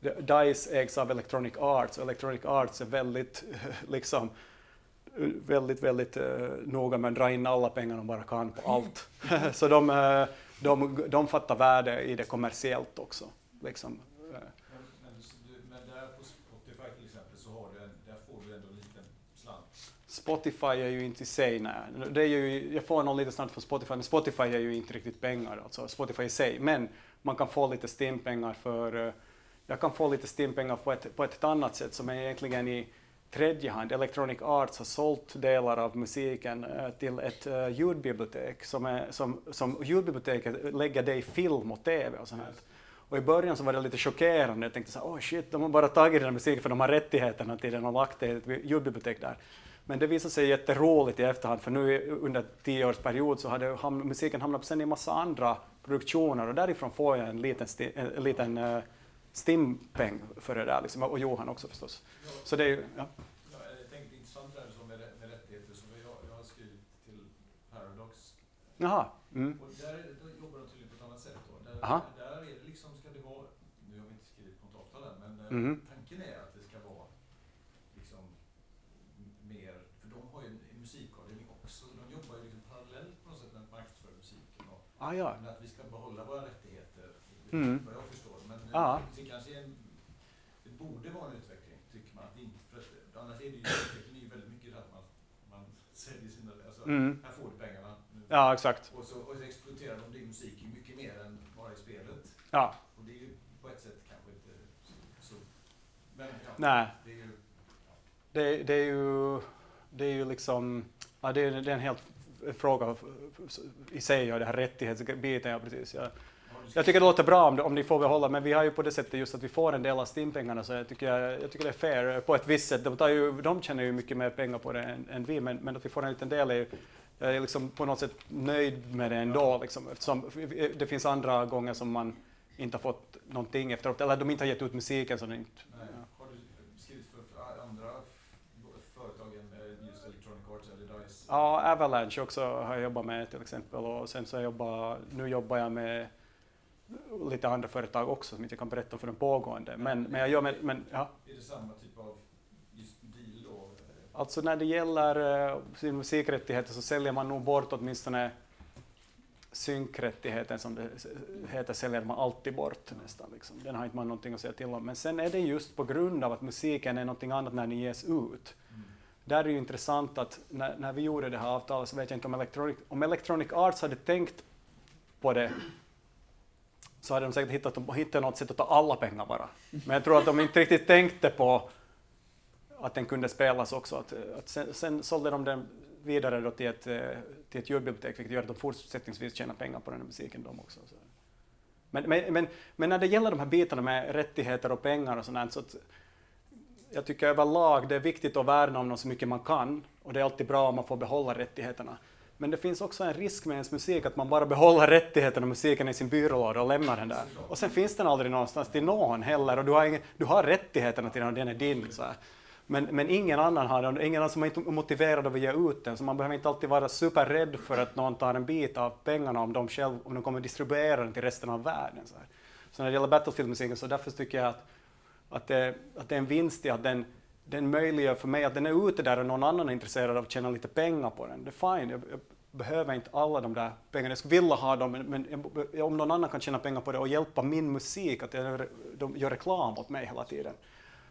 DICE ägs av Electronic Arts och Electronic Arts är väldigt [LAUGHS] liksom väldigt, väldigt uh, noga med att dra in alla pengar de bara kan på allt. [LAUGHS] så de, uh, de, de fattar värde i det kommersiellt också. Liksom. Men, men, men där på Spotify till exempel så har du en, där får du ändå en liten slant. Spotify är ju inte i sig, nej. Det är ju, jag får någon liten slant från Spotify, men Spotify är ju inte riktigt pengar, alltså Spotify i sig. Men man kan få lite Steam-pengar för, uh, jag kan få lite Steam-pengar på ett, på ett annat sätt som är egentligen i tredje hand. Electronic Arts har sålt delar av musiken uh, till ett uh, ljudbibliotek som, är, som, som ljudbiblioteket lägger det i film och TV och sånt här. Och i början så var det lite chockerande. Jag tänkte så här, oh shit, de har bara tagit den här musiken för de har rättigheterna till den och lagt det i ett ljudbibliotek där. Men det visade sig jätteroligt i efterhand, för nu under tio års period så hade ham musiken hamnat sen i massa andra produktioner och därifrån får jag en liten, en liten uh, stimpeng för det där, liksom, och Johan också förstås. Ja. Så det är ju, ja. Ja, jag tänkte intressant där med, med rättigheter, som jag, jag har skrivit till Paradox. Jaha. Mm. Och där, där jobbar de tydligen på ett annat sätt då. Där, Aha. där är det liksom, ska det vara, nu har vi inte skrivit något avtal än, men eh, Mhm. tanken är att det ska vara liksom m- mer, för de har ju en, en musikavdelning också, de jobbar ju liksom parallellt på något sätt med att marknadsföra musiken. Och, Ah, ja. Men att vi ska behålla våra rättigheter, Mm. vad jag förstår. Men Ja. det kanske en, det borde vara en utveckling, tycker man. Att inte, för att, annars är det ju, utvecklingen är ju väldigt mycket att man, man säljer sina, alltså, Mm. här får du pengarna. Nu. Ja, exakt. Och så, och så exploaterar de din musik mycket mer än bara i spelet. Ja. Och det är ju på ett sätt kanske inte så, men ja, Nej. det är ju, Det, det är ju, det är ju liksom, ja, det, är, det är en helt fråga i sig och det här rättighetsbiten, ja precis. Ja. Jag tycker det låter bra om, om ni får behålla, men vi har ju på det sättet just att vi får en del av STIM-pengarna, så jag tycker, jag, jag tycker det är fair på ett visst sätt. De, tar ju, de tjänar ju mycket mer pengar på det än, än vi, men, men att vi får en liten del är ju, jag är liksom på något sätt nöjd med det ändå, liksom, eftersom det finns andra gånger som man inte har fått någonting efteråt, eller de inte har gett ut musiken så det inte... nej. Har du skrivit för, för andra f- företag än eh, just Electronic Arts eller DICE? Ja, Avalanche också har jag jobbat med till exempel och sen så jobbar, nu jobbar jag med lite andra företag också som inte jag kan berätta om för den pågående. Men, men jag gör med, men ja. Är det samma typ av just deal då? Alltså när det gäller uh, sin musikrättigheter så säljer man nog bort åtminstone synkrättigheten som det heter, säljer man alltid bort nästan. Liksom. Den har inte man någonting att säga till om. Men sen är det just på grund av att musiken är någonting annat när den ges ut. Där är det ju intressant att när, när vi gjorde det här avtalet så vet jag inte om Electronic, om Electronic Arts hade tänkt på det så hade de säkert hittat, hittat något sätt att ta alla pengar bara. Men jag tror att de inte riktigt tänkte på att den kunde spelas också. Att, att sen, sen sålde de den vidare då till ett, till ett ljudbibliotek, vilket gör att de fortsättningsvis tjänar pengar på den här musiken de också. Men, men, men, men när det gäller de här bitarna med rättigheter och pengar och sånt så att jag tycker överlag det är viktigt att värna om dem så mycket man kan och det är alltid bra om man får behålla rättigheterna. Men det finns också en risk med ens musik att man bara behåller rättigheterna och musiken i sin byrålåda och lämnar den där. Och sen finns den aldrig någonstans till någon heller och du har, ingen, du har rättigheterna till den och den är din. Så här. Men, men ingen annan har den, ingen annan som är motiverad av att ge ut den, så man behöver inte alltid vara superrädd för att någon tar en bit av pengarna om de själv, om de kommer distribuera den till resten av världen. Så, här. så när det gäller Battlefield-musiken så därför tycker jag att, att, det, att det är en vinst i att den den möjliggör för mig att den är ute där och någon annan är intresserad av att tjäna lite pengar på den. Det är fine, jag, jag behöver inte alla de där pengarna. Jag skulle vilja ha dem, men, men jag- om någon annan kan tjäna pengar på det och hjälpa min musik, att jag, de gör reklam åt mig hela tiden,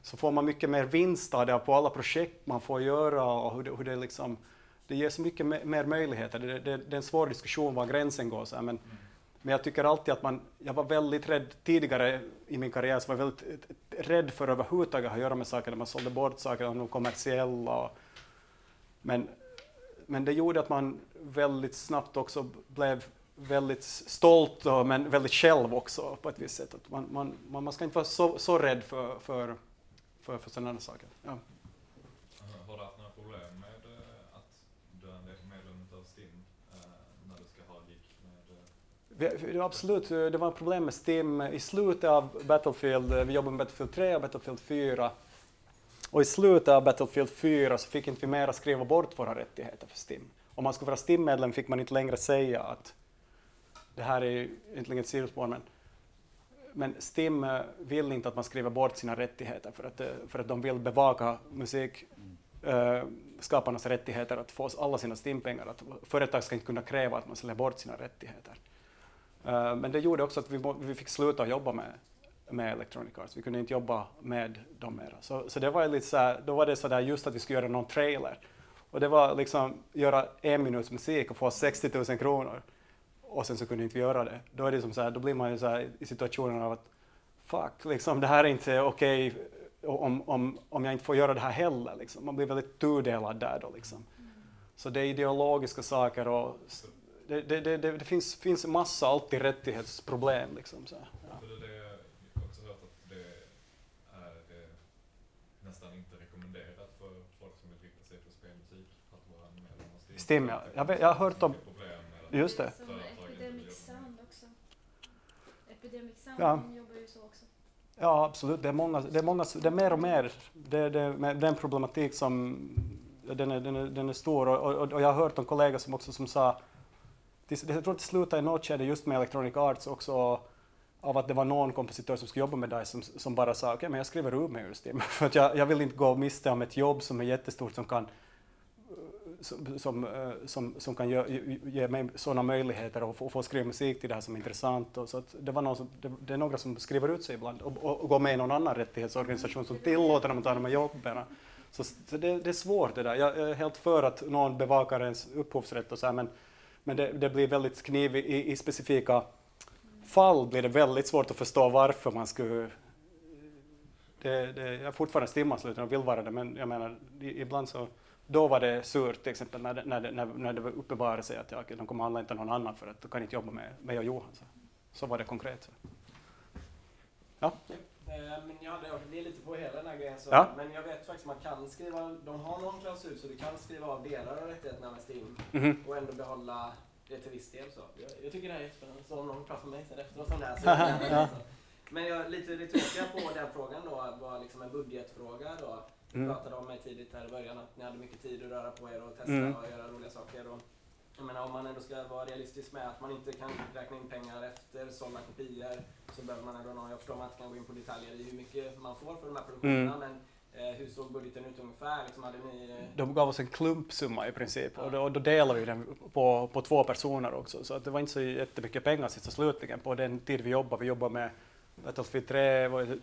så får man mycket mer vinst av det på alla projekt man får göra och hur det, hur det liksom det ger så mycket mer möjligheter. Det, det, det är en svår diskussion var gränsen går. Så här, men, mm men jag tycker alltid att man, jag var väldigt rädd tidigare i min karriär, så var jag väldigt rädd för att överhuvudtaget att göra med saker när man sålde bort saker, om de kommersiella. Och, men, men det gjorde att man väldigt snabbt också blev väldigt stolt, och, men väldigt själv också på ett visst sätt. Att man, man, man, man ska inte vara så, så rädd för, för, för, för sådana saker. Ja. Eh, Har du haft några problem med eh, att du är en medlem av STIM eh, när du ska ha gig det absolut, eh, det var ett problem med STIM i slutet av Battlefield. Eh, vi jobbade med Battlefield 3 och Battlefield 4. Och i slutet av Battlefield 4 så fick inte vi mera skriva bort våra rättigheter för STIM. Om man skulle vara STIM-medlem fick man inte längre säga att det här är ju egentligen ett sidospår, men, men STIM eh, vill inte att man skriver bort sina rättigheter för att, för att de vill bevaka musikskaparnas rättigheter att få alla sina STIM-pengar. Att företag ska inte kunna kräva att man säljer bort sina rättigheter. Eh, men det gjorde också att vi, må- vi fick sluta jobba med, med Electronic Arts. Vi kunde inte jobba med dem mera. Så, så det var lite så här, då var det så där just att vi skulle göra någon trailer. Och det var liksom göra en minuts musik och få 60 000 kronor. Och sen så kunde inte vi göra det. Då, är det som så här, då blir man ju så här i situationen av att fuck, liksom, det här är inte okej om, om, om jag inte får göra det här heller. Liksom. Man blir väldigt tudelad där då. Liksom. Så det är ideologiska saker och det, det, det, det, det finns, finns en massa alltid rättighetsproblem. Liksom, så. Ja. För det, det, jag har också hört att det är det nästan inte rekommenderat för folk som vill rikta sig på spelmusik att vara av STIM. Ja. Jag, vet, jag har hört om... Problem med att Just det. Som Epidemic Sound också. Epidemic Sound, Ja. jobbar ju så också. Ja, absolut. Det är, många, det är, många, det är mer och mer. Det, det, med den problematik som... Den är, den är, den är stor. Och, och, och jag har hört om kollegor som också som sa... Det, jag tror att det slutade i något skede just med Electronic Arts också av att det var någon kompositör som skulle jobba med DICE som, som bara sa okej, men jag skriver ur mig ur Stim. [LAUGHS] För att jag, jag vill inte gå miste om ett jobb som är jättestort som kan som, som, eh, som, som kan ge, ge- ge mig sådana möjligheter och få, få skriva musik till det här som är intressant. Och så att det, var någon som, det, det är några som skriver ut sig ibland och, och, och går med i någon annan rättighetsorganisation som tillåter dem att ta de här jobben. Så, så det, det är svårt det där. Jag, jag är helt för att någon bevakar ens upphovsrätt och så här, men, men det, det blir väldigt knivigt i, i specifika fall blir det väldigt svårt att förstå varför man skulle det, det, jag är fortfarande stimmansluten och vill vara det, men jag menar, ibland så, då var det surt till exempel när det, när det, när, när det uppenbarade sig att ja, de kommer handla inte någon annan för att de kan inte jobba med mig och Johan. Så, så var det konkret. Så. Ja. Eh, Men jag hade det är lite på hela den här grejen. Så, Ja. Men jag vet faktiskt man kan skriva, de har någon klausul så du kan skriva av delar av rättigheterna med STIM Mhm. och ändå behålla det till viss del. Så. Jag, jag tycker det här är jättespännande. Så om någon pratar med mig sen efteråt om det här så jag [LAUGHS] ja. Men jag, lite det tråkiga på den frågan då var liksom en budgetfråga då. Du Mm. pratade om mig tidigt här i början att ni hade mycket tid att röra på er och testa Mm. och göra roliga saker. Och, jag menar om man ändå ska vara realistisk med att man inte kan räkna in pengar efter sålda kopior så behöver man ändå ha, jag förstår att man inte kan gå in på detaljer i hur mycket man får för de här produktionerna Mm. men eh, hur såg budgeten ut ungefär? Liksom hade ni, eh, De gav oss en klumpsumma i princip och då, då delade vi den på, på två personer också. Så att det var inte så jättemycket pengar sist och slutligen på den tid vi jobbade. Vi jobbade med Battlefield 3, var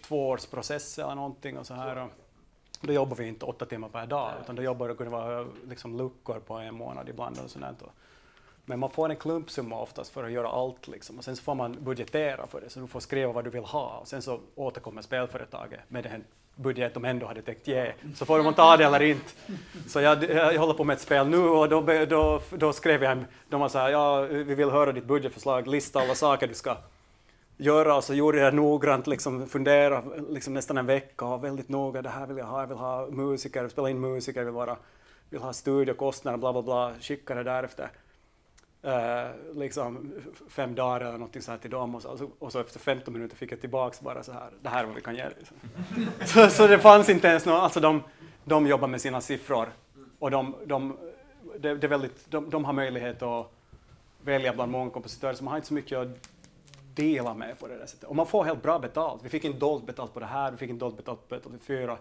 två års process eller någonting och så här. Och då jobbade vi inte åtta timmar per dag utan då jobbade det kunde vara liksom luckor på en månad ibland och sånt. Men man får en klumpsumma oftast för att göra allt liksom. och sen så får man budgetera för det så du får skriva vad du vill ha och sen så återkommer spelföretaget med den budget de ändå hade tänkt ge. Så får man ta det eller inte. Så jag, jag håller på med ett spel nu och då, då, då skrev jag, de var så här, ja vi vill höra ditt budgetförslag, lista alla saker du ska göra och så gjorde jag noggrant, liksom fundera liksom nästan en vecka och väldigt noga, det här vill jag ha, jag vill ha musiker, spela in musiker, jag vill, vara, vill ha studiokostnader, bla bla bla, skicka det därefter. Uh, liksom fem dagar eller någonting så här till dem och så, och så, och så efter 15 minuter fick jag tillbaks bara så här, det här är vad vi kan ge. Liksom. så, [LAUGHS] så det fanns inte ens någon, alltså de, de jobbar med sina siffror och de, de, det, det är väldigt, de, de har möjlighet att välja bland många kompositörer, så man har inte så mycket att dela med på det där sättet. Och man får helt bra betalt. Vi fick inte dolt betalt på det här, vi fick inte dolt betalt på Battlefield 4.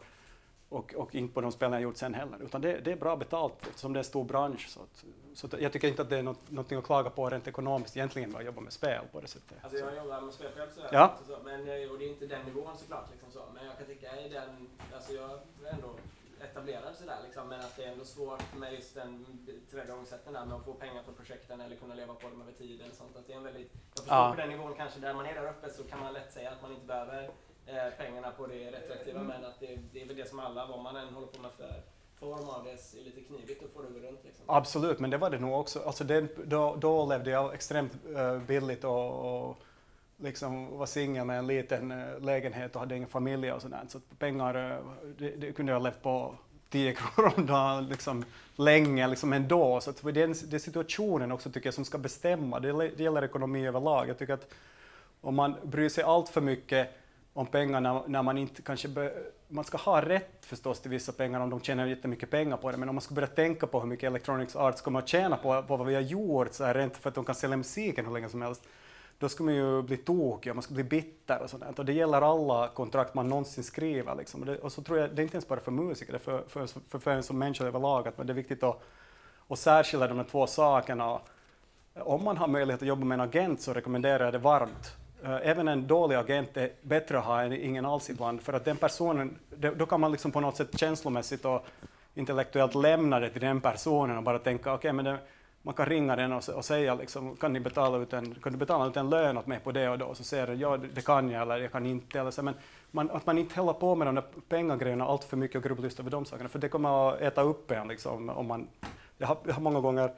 och, och inte på de spelen jag gjort sen heller. Utan det, det är bra betalt eftersom det är en stor bransch. Så, att, så att jag tycker inte att det är något, någonting att klaga på rent ekonomiskt egentligen att jobba med spel på det sättet. Alltså jag jobbar med spel själv sådär, Ja. så, men, eh, och det är inte den nivån såklart. Liksom så. Men jag kan tycka i den, alltså jag är etablerad sådär liksom, men att det är ändå svårt med just den tillvägagångssätten där med att få pengar för projekten eller kunna leva på dem över tid eller sånt. Att det är en väldigt, jag förstår Ja. på den nivån kanske där man är där uppe så kan man lätt säga att man inte behöver eh, pengarna på det retroaktiva Mm. men att det, det är väl det som alla, vad man än håller på med för form av det, är lite knivigt att få det runt liksom. Absolut, men det var det nog också. Alltså det, då, då levde jag extremt eh, billigt och, och liksom var singel med en liten eh, lägenhet och hade ingen familj och sådär. Så pengar, eh, det, det kunde jag levt på 10 [LAUGHS] kronor om dagen liksom, länge liksom ändå. Så att det är det är situationen också tycker jag som ska bestämma. Det, gäller- det gäller ekonomi överlag. Jag tycker att om man bryr sig allt för mycket om pengar när, när man inte kanske... Be, man ska ha rätt förstås till vissa pengar om de tjänar jättemycket pengar på det, men om man ska börja tänka på hur mycket Electronics Arts kommer att tjäna på, på vad vi har gjort, så här, rent för att de kan sälja musiken hur länge som helst, då ska man ju bli tokig och man ska bli bitter och sånt Och det gäller alla kontrakt man någonsin skriver. Liksom. Och, det, och så tror jag, det är inte ens bara för musiker, det är för, för, för, för en som människa överlag, att det är viktigt att, att särskilja de här två sakerna. Om man har möjlighet att jobba med en agent så rekommenderar jag det varmt. Eh, även en dålig agent är bättre att ha än ingen alls ibland, för att den personen, då kan man liksom på något sätt känslomässigt och intellektuellt lämna det till den personen och bara tänka, okej, men det, man kan ringa den och, och säga liksom, kan, ni betala ut en, kan du betala ut en lön åt mig på det och då? Och så säger den, ja det kan jag eller jag kan inte. Eller så, men man, att man inte håller på med de där pengagrejerna allt för mycket och grubblar just över de sakerna, för det kommer att äta upp en. Liksom, om man, jag, har, jag har många gånger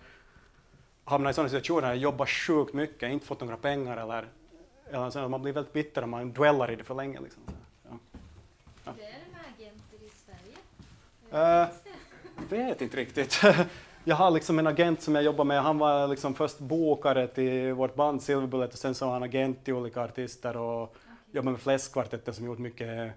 hamnat i sådana situationer jag jobbar sjukt mycket, inte fått några pengar eller, eller så, man blir väldigt bitter om man dwellar i det för länge. Liksom. Så, ja. Hur är det med agenter i Sverige? Eh, det? vet inte riktigt. [LAUGHS] Jag har liksom en agent som jag jobbar med. Han var liksom först bokare till vårt band Silver Bullet och sen så var han agent till olika artister och jobbar med Fläskkvartetten som gjort mycket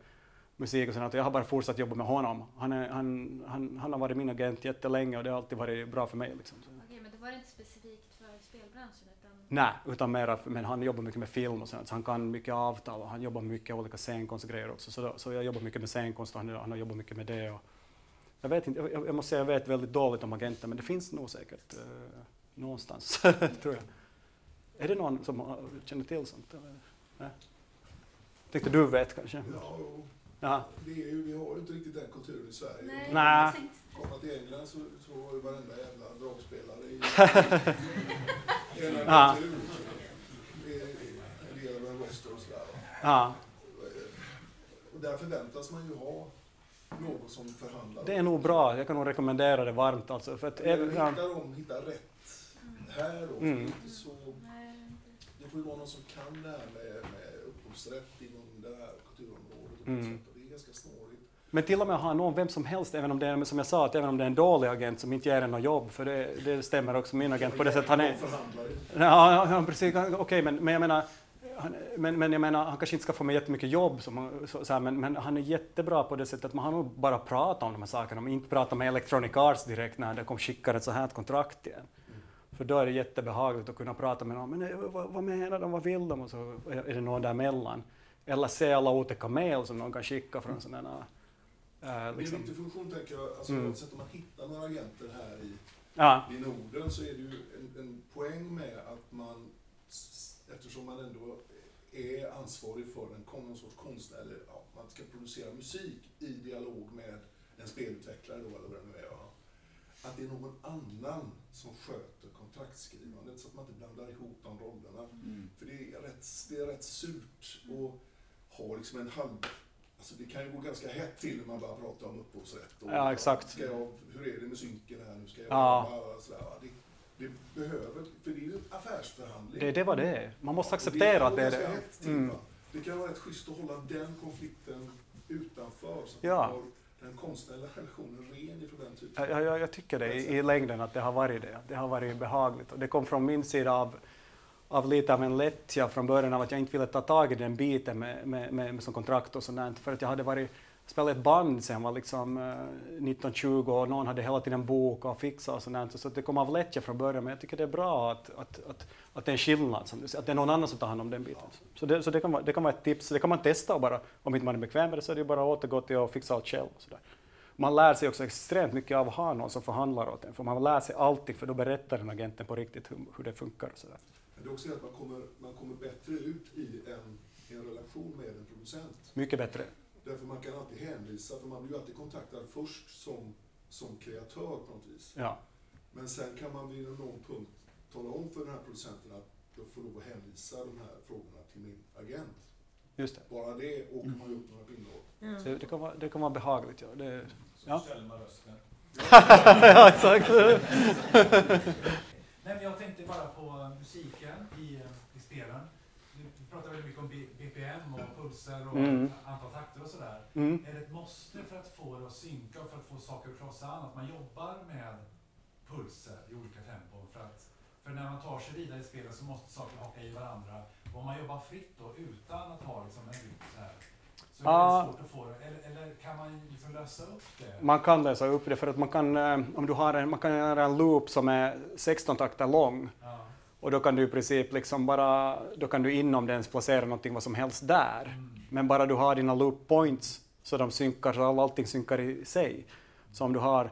musik och sånt. Jag har bara fortsatt jobba med honom. Han, är, han, han, han har varit min agent jättelänge och det har alltid varit bra för mig. Liksom. Okej, men det var inte specifikt för spelbranschen utan Nej, utan mera, men han jobbar mycket med film och sånt, så han kan mycket avtal och han jobbar med mycket olika scenkonstgrejer också. Så, då, så jag jobbar mycket med scenkonst och han, han har jobbat mycket med det. Och jag, vet inte, jag, jag måste säga jag vet väldigt dåligt om agenter, men det finns nog säkert eh, någonstans, [LAUGHS] tror jag. Är det någon som har- känner till sånt? Eller? Nej. Tänkte du vet kanske? Ja, och Ja. det är ju, vi har ju inte riktigt den kulturen i Sverige. Nej, tänkte- Komma till England så, så var ju varenda jävla dragspelare i [LAUGHS] en Ja. kultur. Det är en del av en roster och sådär. Ja. Och där förväntas man ju ha någon som förhandlar. Det är nog bra, jag kan nog rekommendera det varmt. Alltså, för att, även-. Hittar de, hittar rätt här då. Mm. inte Så, det får ju vara någon som kan det här med, med upphovsrätt inom det här kulturområdet. Och, Mm. det är ganska snårigt. Men till och med ha någon, vem som helst, även om det är, som jag sa, att även om det är en dålig agent som inte ger en något jobb, för det, det stämmer också min agent på det sättet. Han är. Ja, ja, precis. Okej, men, men jag menar, han, men, men jag menar, han kanske inte ska få med jättemycket jobb, som, så, så här, men, men han är jättebra på det sättet att man har nog bara pratat om de här sakerna, men inte pratat med Electronic Arts direkt när de kom skickar ett så här kontrakt igen. För då är det jättebehagligt att kunna prata med någon, men eh, vad, vad menar de, vad vill de? Och så är det någon däremellan. Eller se alla olika mejl som någon kan skicka från sådana äh, Det är en liksom. viktig funktion tänker jag. Alltså, Mm. Oavsett om man hittar några agenter här i, Ja. i Norden så är det ju en, en poäng med att man, eftersom man ändå är ansvarig för en någon sorts konstnär, eller ja, man ska producera musik i dialog med en spelutvecklare då, eller vad det nu är. va. Att det är någon annan som sköter kontraktskrivandet så att man inte blandar ihop de rollerna. För det är rätt, det är rätt surt att ha liksom en halv... Alltså det kan ju gå ganska hett till när man bara pratar om upphovsrätt. Och, Ja, exakt. Ska jag, hur är det med synken här nu? Ska jag Ja. bara, sådär, det, det behöver, för det är en affärsförhandling. Det det vad det är. Man måste acceptera att det är det. hett Mm. Det kan vara rätt schysst att hålla den konflikten utanför så att Ja. man har den konstnärliga relationen ren ifrån den typen. Jag, jag, jag tycker det i, i längden att det har varit det. Det har varit behagligt. Och det kom från min sida av, av lite av en lättja från början av att jag inte ville ta tag i den biten med, med, med, med som kontrakt och sånt För att jag hade varit, spelat ett band sen var liksom eh, 19-20 och någon hade hela tiden bokat och fixat och sånt Så att det kom av lättja från början. Men jag tycker det är bra att, att, att, att det är en skillnad, som du säger, att det är någon annan som tar hand om den biten. Så det, så det, kan, vara, det kan vara ett tips. Det kan man testa och bara, om inte man är bekväm med det så är det bara att återgå till att fixa allt själv. Och så där. man lär sig också extremt mycket av att ha någon som förhandlar åt en, för man lär sig allting, för då berättar den agenten på riktigt hur, hur det funkar och sådär. Men det är också att man kommer, man kommer bättre ut i en, en relation med en producent. Mycket bättre. Därför man kan alltid hänvisa, för man blir ju alltid kontaktad först som, som kreatör på något vis. Ja. Men sen kan man vid någon punkt tala om för den här producenten att jag får lov att hänvisa de här frågorna till min agent. Just det. Bara det åker man ju upp några pinnhål. Så det, kan vara, det kan vara behagligt. Ja. Det, Så ja. ställer man rösten. [LAUGHS] ja, exakt. Nej, men jag tänkte bara på musiken i, i spelen. Pratar väldigt mycket om BPM och pulser och Mm. antal takter och sådär. Mm. Är det ett måste för att få det att synka och för att få saker att krossa an, att man jobbar med pulser i olika tempon? För, att, för när man tar sig vidare i spelet så måste saker haka i varandra. Och om man jobbar fritt då utan att ha liksom en rytm så här, så är det Ja. svårt att få det. Eller, eller kan man liksom lösa upp det? Man kan lösa upp det för att man kan, eh, om du har en, man kan göra en loop som är 16 takter lång Ja. Och då kan du i princip liksom bara, då kan du inom den placera någonting vad som helst där. Men bara du har dina loop points så de synkar, så all- allting synkar i sig. Så om du har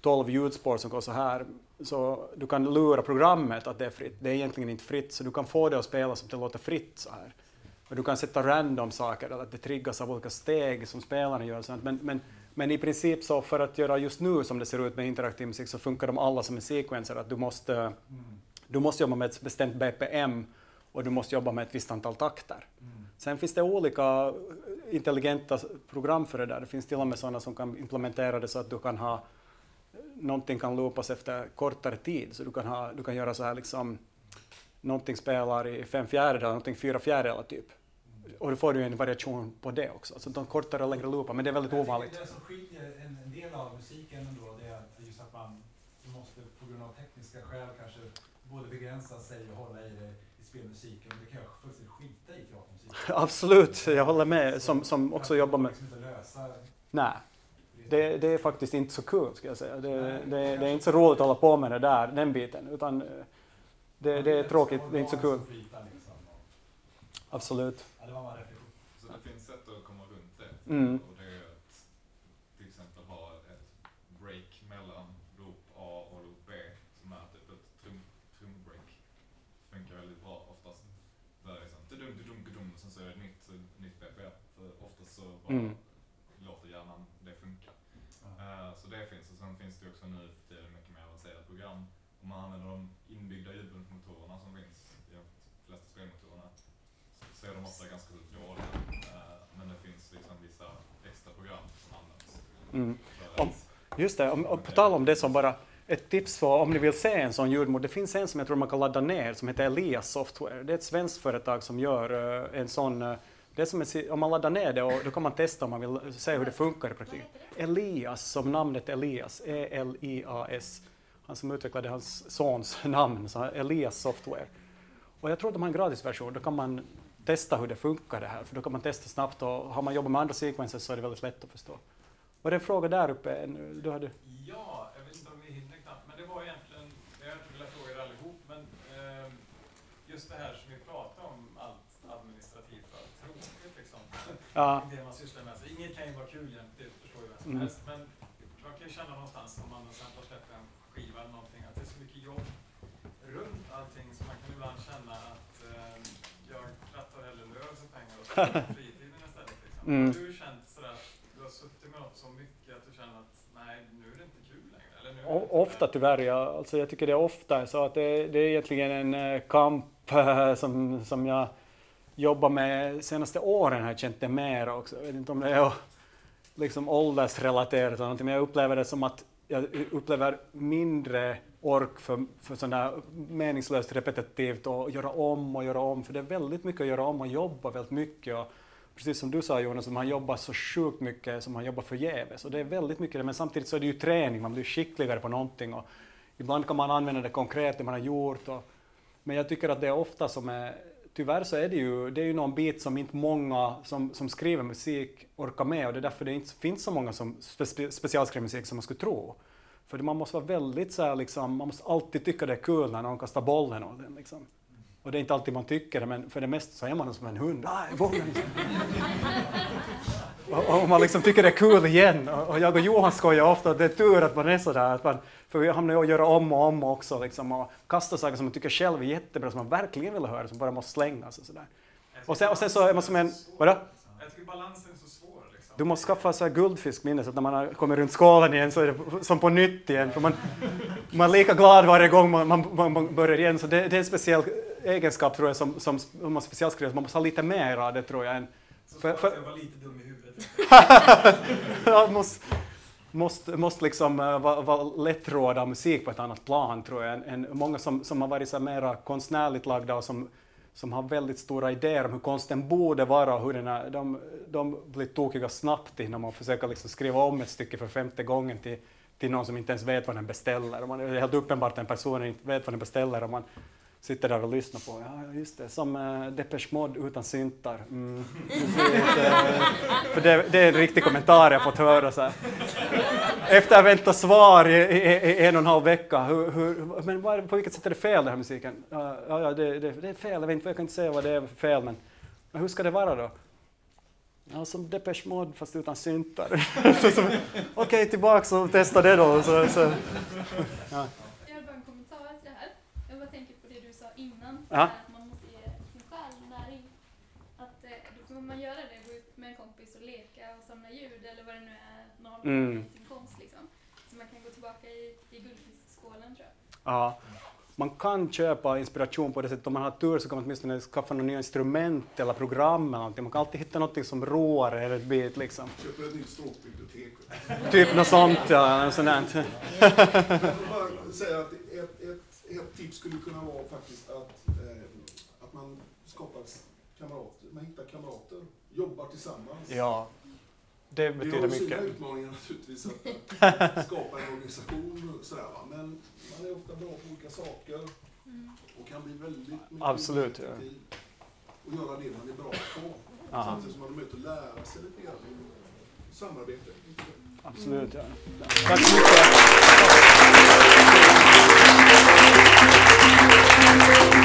12 ljudspår som går så här, så du kan lura programmet att det är fritt. Det är egentligen inte fritt, så du kan få det att spela som det låter fritt så här. Och du kan sätta random saker, att det triggas av olika steg som spelarna gör. Sånt. Men, men, men i princip så för att göra just nu som det ser ut med interaktiv musik så funkar de alla som en sequencer, att du måste, du måste jobba med ett bestämt BPM och du måste jobba med ett visst antal takter. Sen finns det olika intelligenta program för det där. Det finns till och med sådana som kan implementera det så att du kan ha någonting kan loopas efter kortare tid. Så du kan, ha, du kan göra så här liksom, någonting spelar i fem fjärdedelar, någonting fyra fjärdedelar typ. Och då får du en variation på det också. Alltså de kortare och längre loopar, men det är väldigt ovanligt. Det som skiljer en, del av musiken ändå, det är att just att man måste på grund av tekniska skäl kanske både begränsa sig och hålla i det i spelmusiken. Det kan jag fullständigt skita i teatermusik. [LAUGHS] Absolut, jag håller med, som, som också jobbar med... liksom Nej, det, det är faktiskt inte så kul ska jag säga. Det, det, det är inte så roligt att hålla på med det där, den biten, utan eh, det, det är tråkigt, det är inte så kul. Absolut. Ja, en reflektion. Så det finns sätt att komma runt det. Mm. Och det är att till exempel ha ett break mellan loop A och loop B som är typ ett trum, trumbreak. Funkar väldigt bra oftast. Där det är sånt dudum, dudum, dudum, och sen så är det ett nytt, nytt BPM. För oftast så bara Mm. låter hjärnan det funka. Eh, så det finns. Och sen finns det också nu för tiden mycket mer avancerat program. Om man använder de inbyggda ljudbundsmotorerna som finns i de flesta spelmotorerna så är de ofta ganska dåliga. Eh, men det finns liksom vissa extra program som används. Mm. Om, just det, om, om, på tal om det som bara ett tips för om ni vill se en sån ljudmod. Det finns en som jag tror man kan ladda ner som heter Elias Software. Det är ett svenskt företag som gör eh, en sån det är som en, om man laddar ner det och då kan man testa om man vill se hur det funkar i praktiken. Elias, som namnet Elias, e-l-i-a-s. Han som utvecklade hans sons [LAUGHS] namn, så Elias Software. Och jag tror att de har en gratisversion, då kan man testa hur det funkar det här, för då kan man testa snabbt och har man jobbat med andra sequencers så är det väldigt lätt att förstå. Var det en fråga där uppe? nu? Du hade... Ja, jag vet inte om vi hinner knappt, men det var egentligen, jag har inte velat fråga er allihop, men eh, just det här som vi pratar om, allt administrativt och allt tråkigt liksom. Ja. Det man sysslar med. Så inget kan ju vara kul jämt, det förstår ju vem som Mm. helst. Men man kan ju känna någonstans om man sen har släppt en skiva eller någonting, att det är så mycket jobb runt allting så man kan ibland känna att eh, jag krattar hellre löv för pengar och [LAUGHS] fritiden istället. Liksom. Mm. Har du känt sådär att du har suttit med något så mycket att du känner att nej, nu är det inte kul längre? Eller nu det O- Ofta tyvärr, ja. Alltså jag tycker det är ofta så att det, det är egentligen en eh, kamp eh, [LAUGHS] som, som jag jobbat med senaste åren har jag känt det mer också. Jag vet inte om det är liksom åldersrelaterat eller någonting, men jag upplever det som att jag upplever mindre ork för, för sånt där meningslöst repetitivt och göra om och göra om, för det är väldigt mycket att göra om och jobba väldigt mycket. Och precis som du sa Jonas, man jobbar så sjukt mycket som man jobbar förgäves. Och det är väldigt mycket det, men samtidigt så är det ju träning, man blir skickligare på någonting. Och ibland kan man använda det konkret, det man har gjort. Och, men jag tycker att det är ofta som är, tyvärr så är det ju, det är ju någon bit som inte många som, som skriver musik orkar med och det är därför det inte finns så många som spe, specialskriver musik som man skulle tro. För man måste vara väldigt så här, liksom, man måste alltid tycka det är kul när någon kastar bollen åt en. Liksom. Och det är inte alltid man tycker det, men för det mesta så är man som en hund. Ah, [LAUGHS] och, och man liksom tycker det är kul igen. Och, och jag och Johan skojar ofta att det är tur att man är sådär. Att man, för vi hamnar ju att göra om och om också. Liksom, och kasta saker som man tycker själv är jättebra, som man verkligen vill höra, som bara måste slängas och sådär. Och sen, och sen så är man som en... Vadå? Jag tycker balansen är så svår. Liksom. Du måste skaffa så här guldfiskminne så att när man kommit runt skålen igen så är det som på nytt igen. För man, man är lika glad varje gång man, man, man, man börjar igen. Så det, det är en speciell egenskap tror jag som, som som man specialskriver. Man måste ha lite mer av det tror jag. Än, Så för, för, jag var lite dum i huvudet. [LAUGHS] måste, måste, måste liksom uh, vara, vara lättråda musik på ett annat plan tror jag. Än, än många som, som har varit så mera konstnärligt lagda och som, som har väldigt stora idéer om hur konsten borde vara och hur den är, de, de blir tokiga snabbt innan man försöker liksom skriva om ett stycke för femte gången till, till någon som inte ens vet vad den beställer. Man, är helt uppenbart en person inte vet vad den beställer och man sitter där och lyssnar på, ja just det, som uh, Depeche Mode utan syntar. Mm, [LAUGHS] eh, för det, det är en riktig kommentar jag fått höra. Så här. Efter att ha väntat svar i, i, i, en och en halv vecka, hur, hur, men var, på vilket sätt är det fel den här musiken? Ja, ja det, det, det är fel, jag, vet inte, jag kan inte säga vad det är för fel, men, men hur ska det vara då? Ja, som Depeche Mode fast utan syntar. [LAUGHS] Okej, tillbaks och testa det då. Så, så. Ja. Jag har bara en kommentar till det här. Jag bara tänker på det du sa innan, Ja. att man måste ge sin själ näring. Att eh, då får man göra det, gå ut med en kompis och leka och samla ljud eller vad det nu är man håller på med Mm. i sin konst liksom. Så man kan gå tillbaka i, i guldfiskskålen tror jag. Ja. Man kan köpa inspiration på det sättet. Om man har tur så kan man åtminstone skaffa några nya instrument eller program eller någonting. Man kan alltid hitta något som roar er ett bit liksom. Köper ett nytt stråkbibliotek. Typ något sånt, ja. Något sånt där. Jag får bara säga att ett, ett, ett tips skulle kunna vara faktiskt att, eh, att man skapar kamrater, man hittar kamrater, jobbar tillsammans. Ja, det Det betyder har sina mycket. utmaningar naturligtvis att, skapa en organisation sådär va. Men man är ofta bra på olika saker och kan bli väldigt mycket Absolut, ja. och göra det man är bra på. Samtidigt som man har möjlighet att lära sig lite grann och samarbete. Absolut, ja. Tack så mycket. Thank you.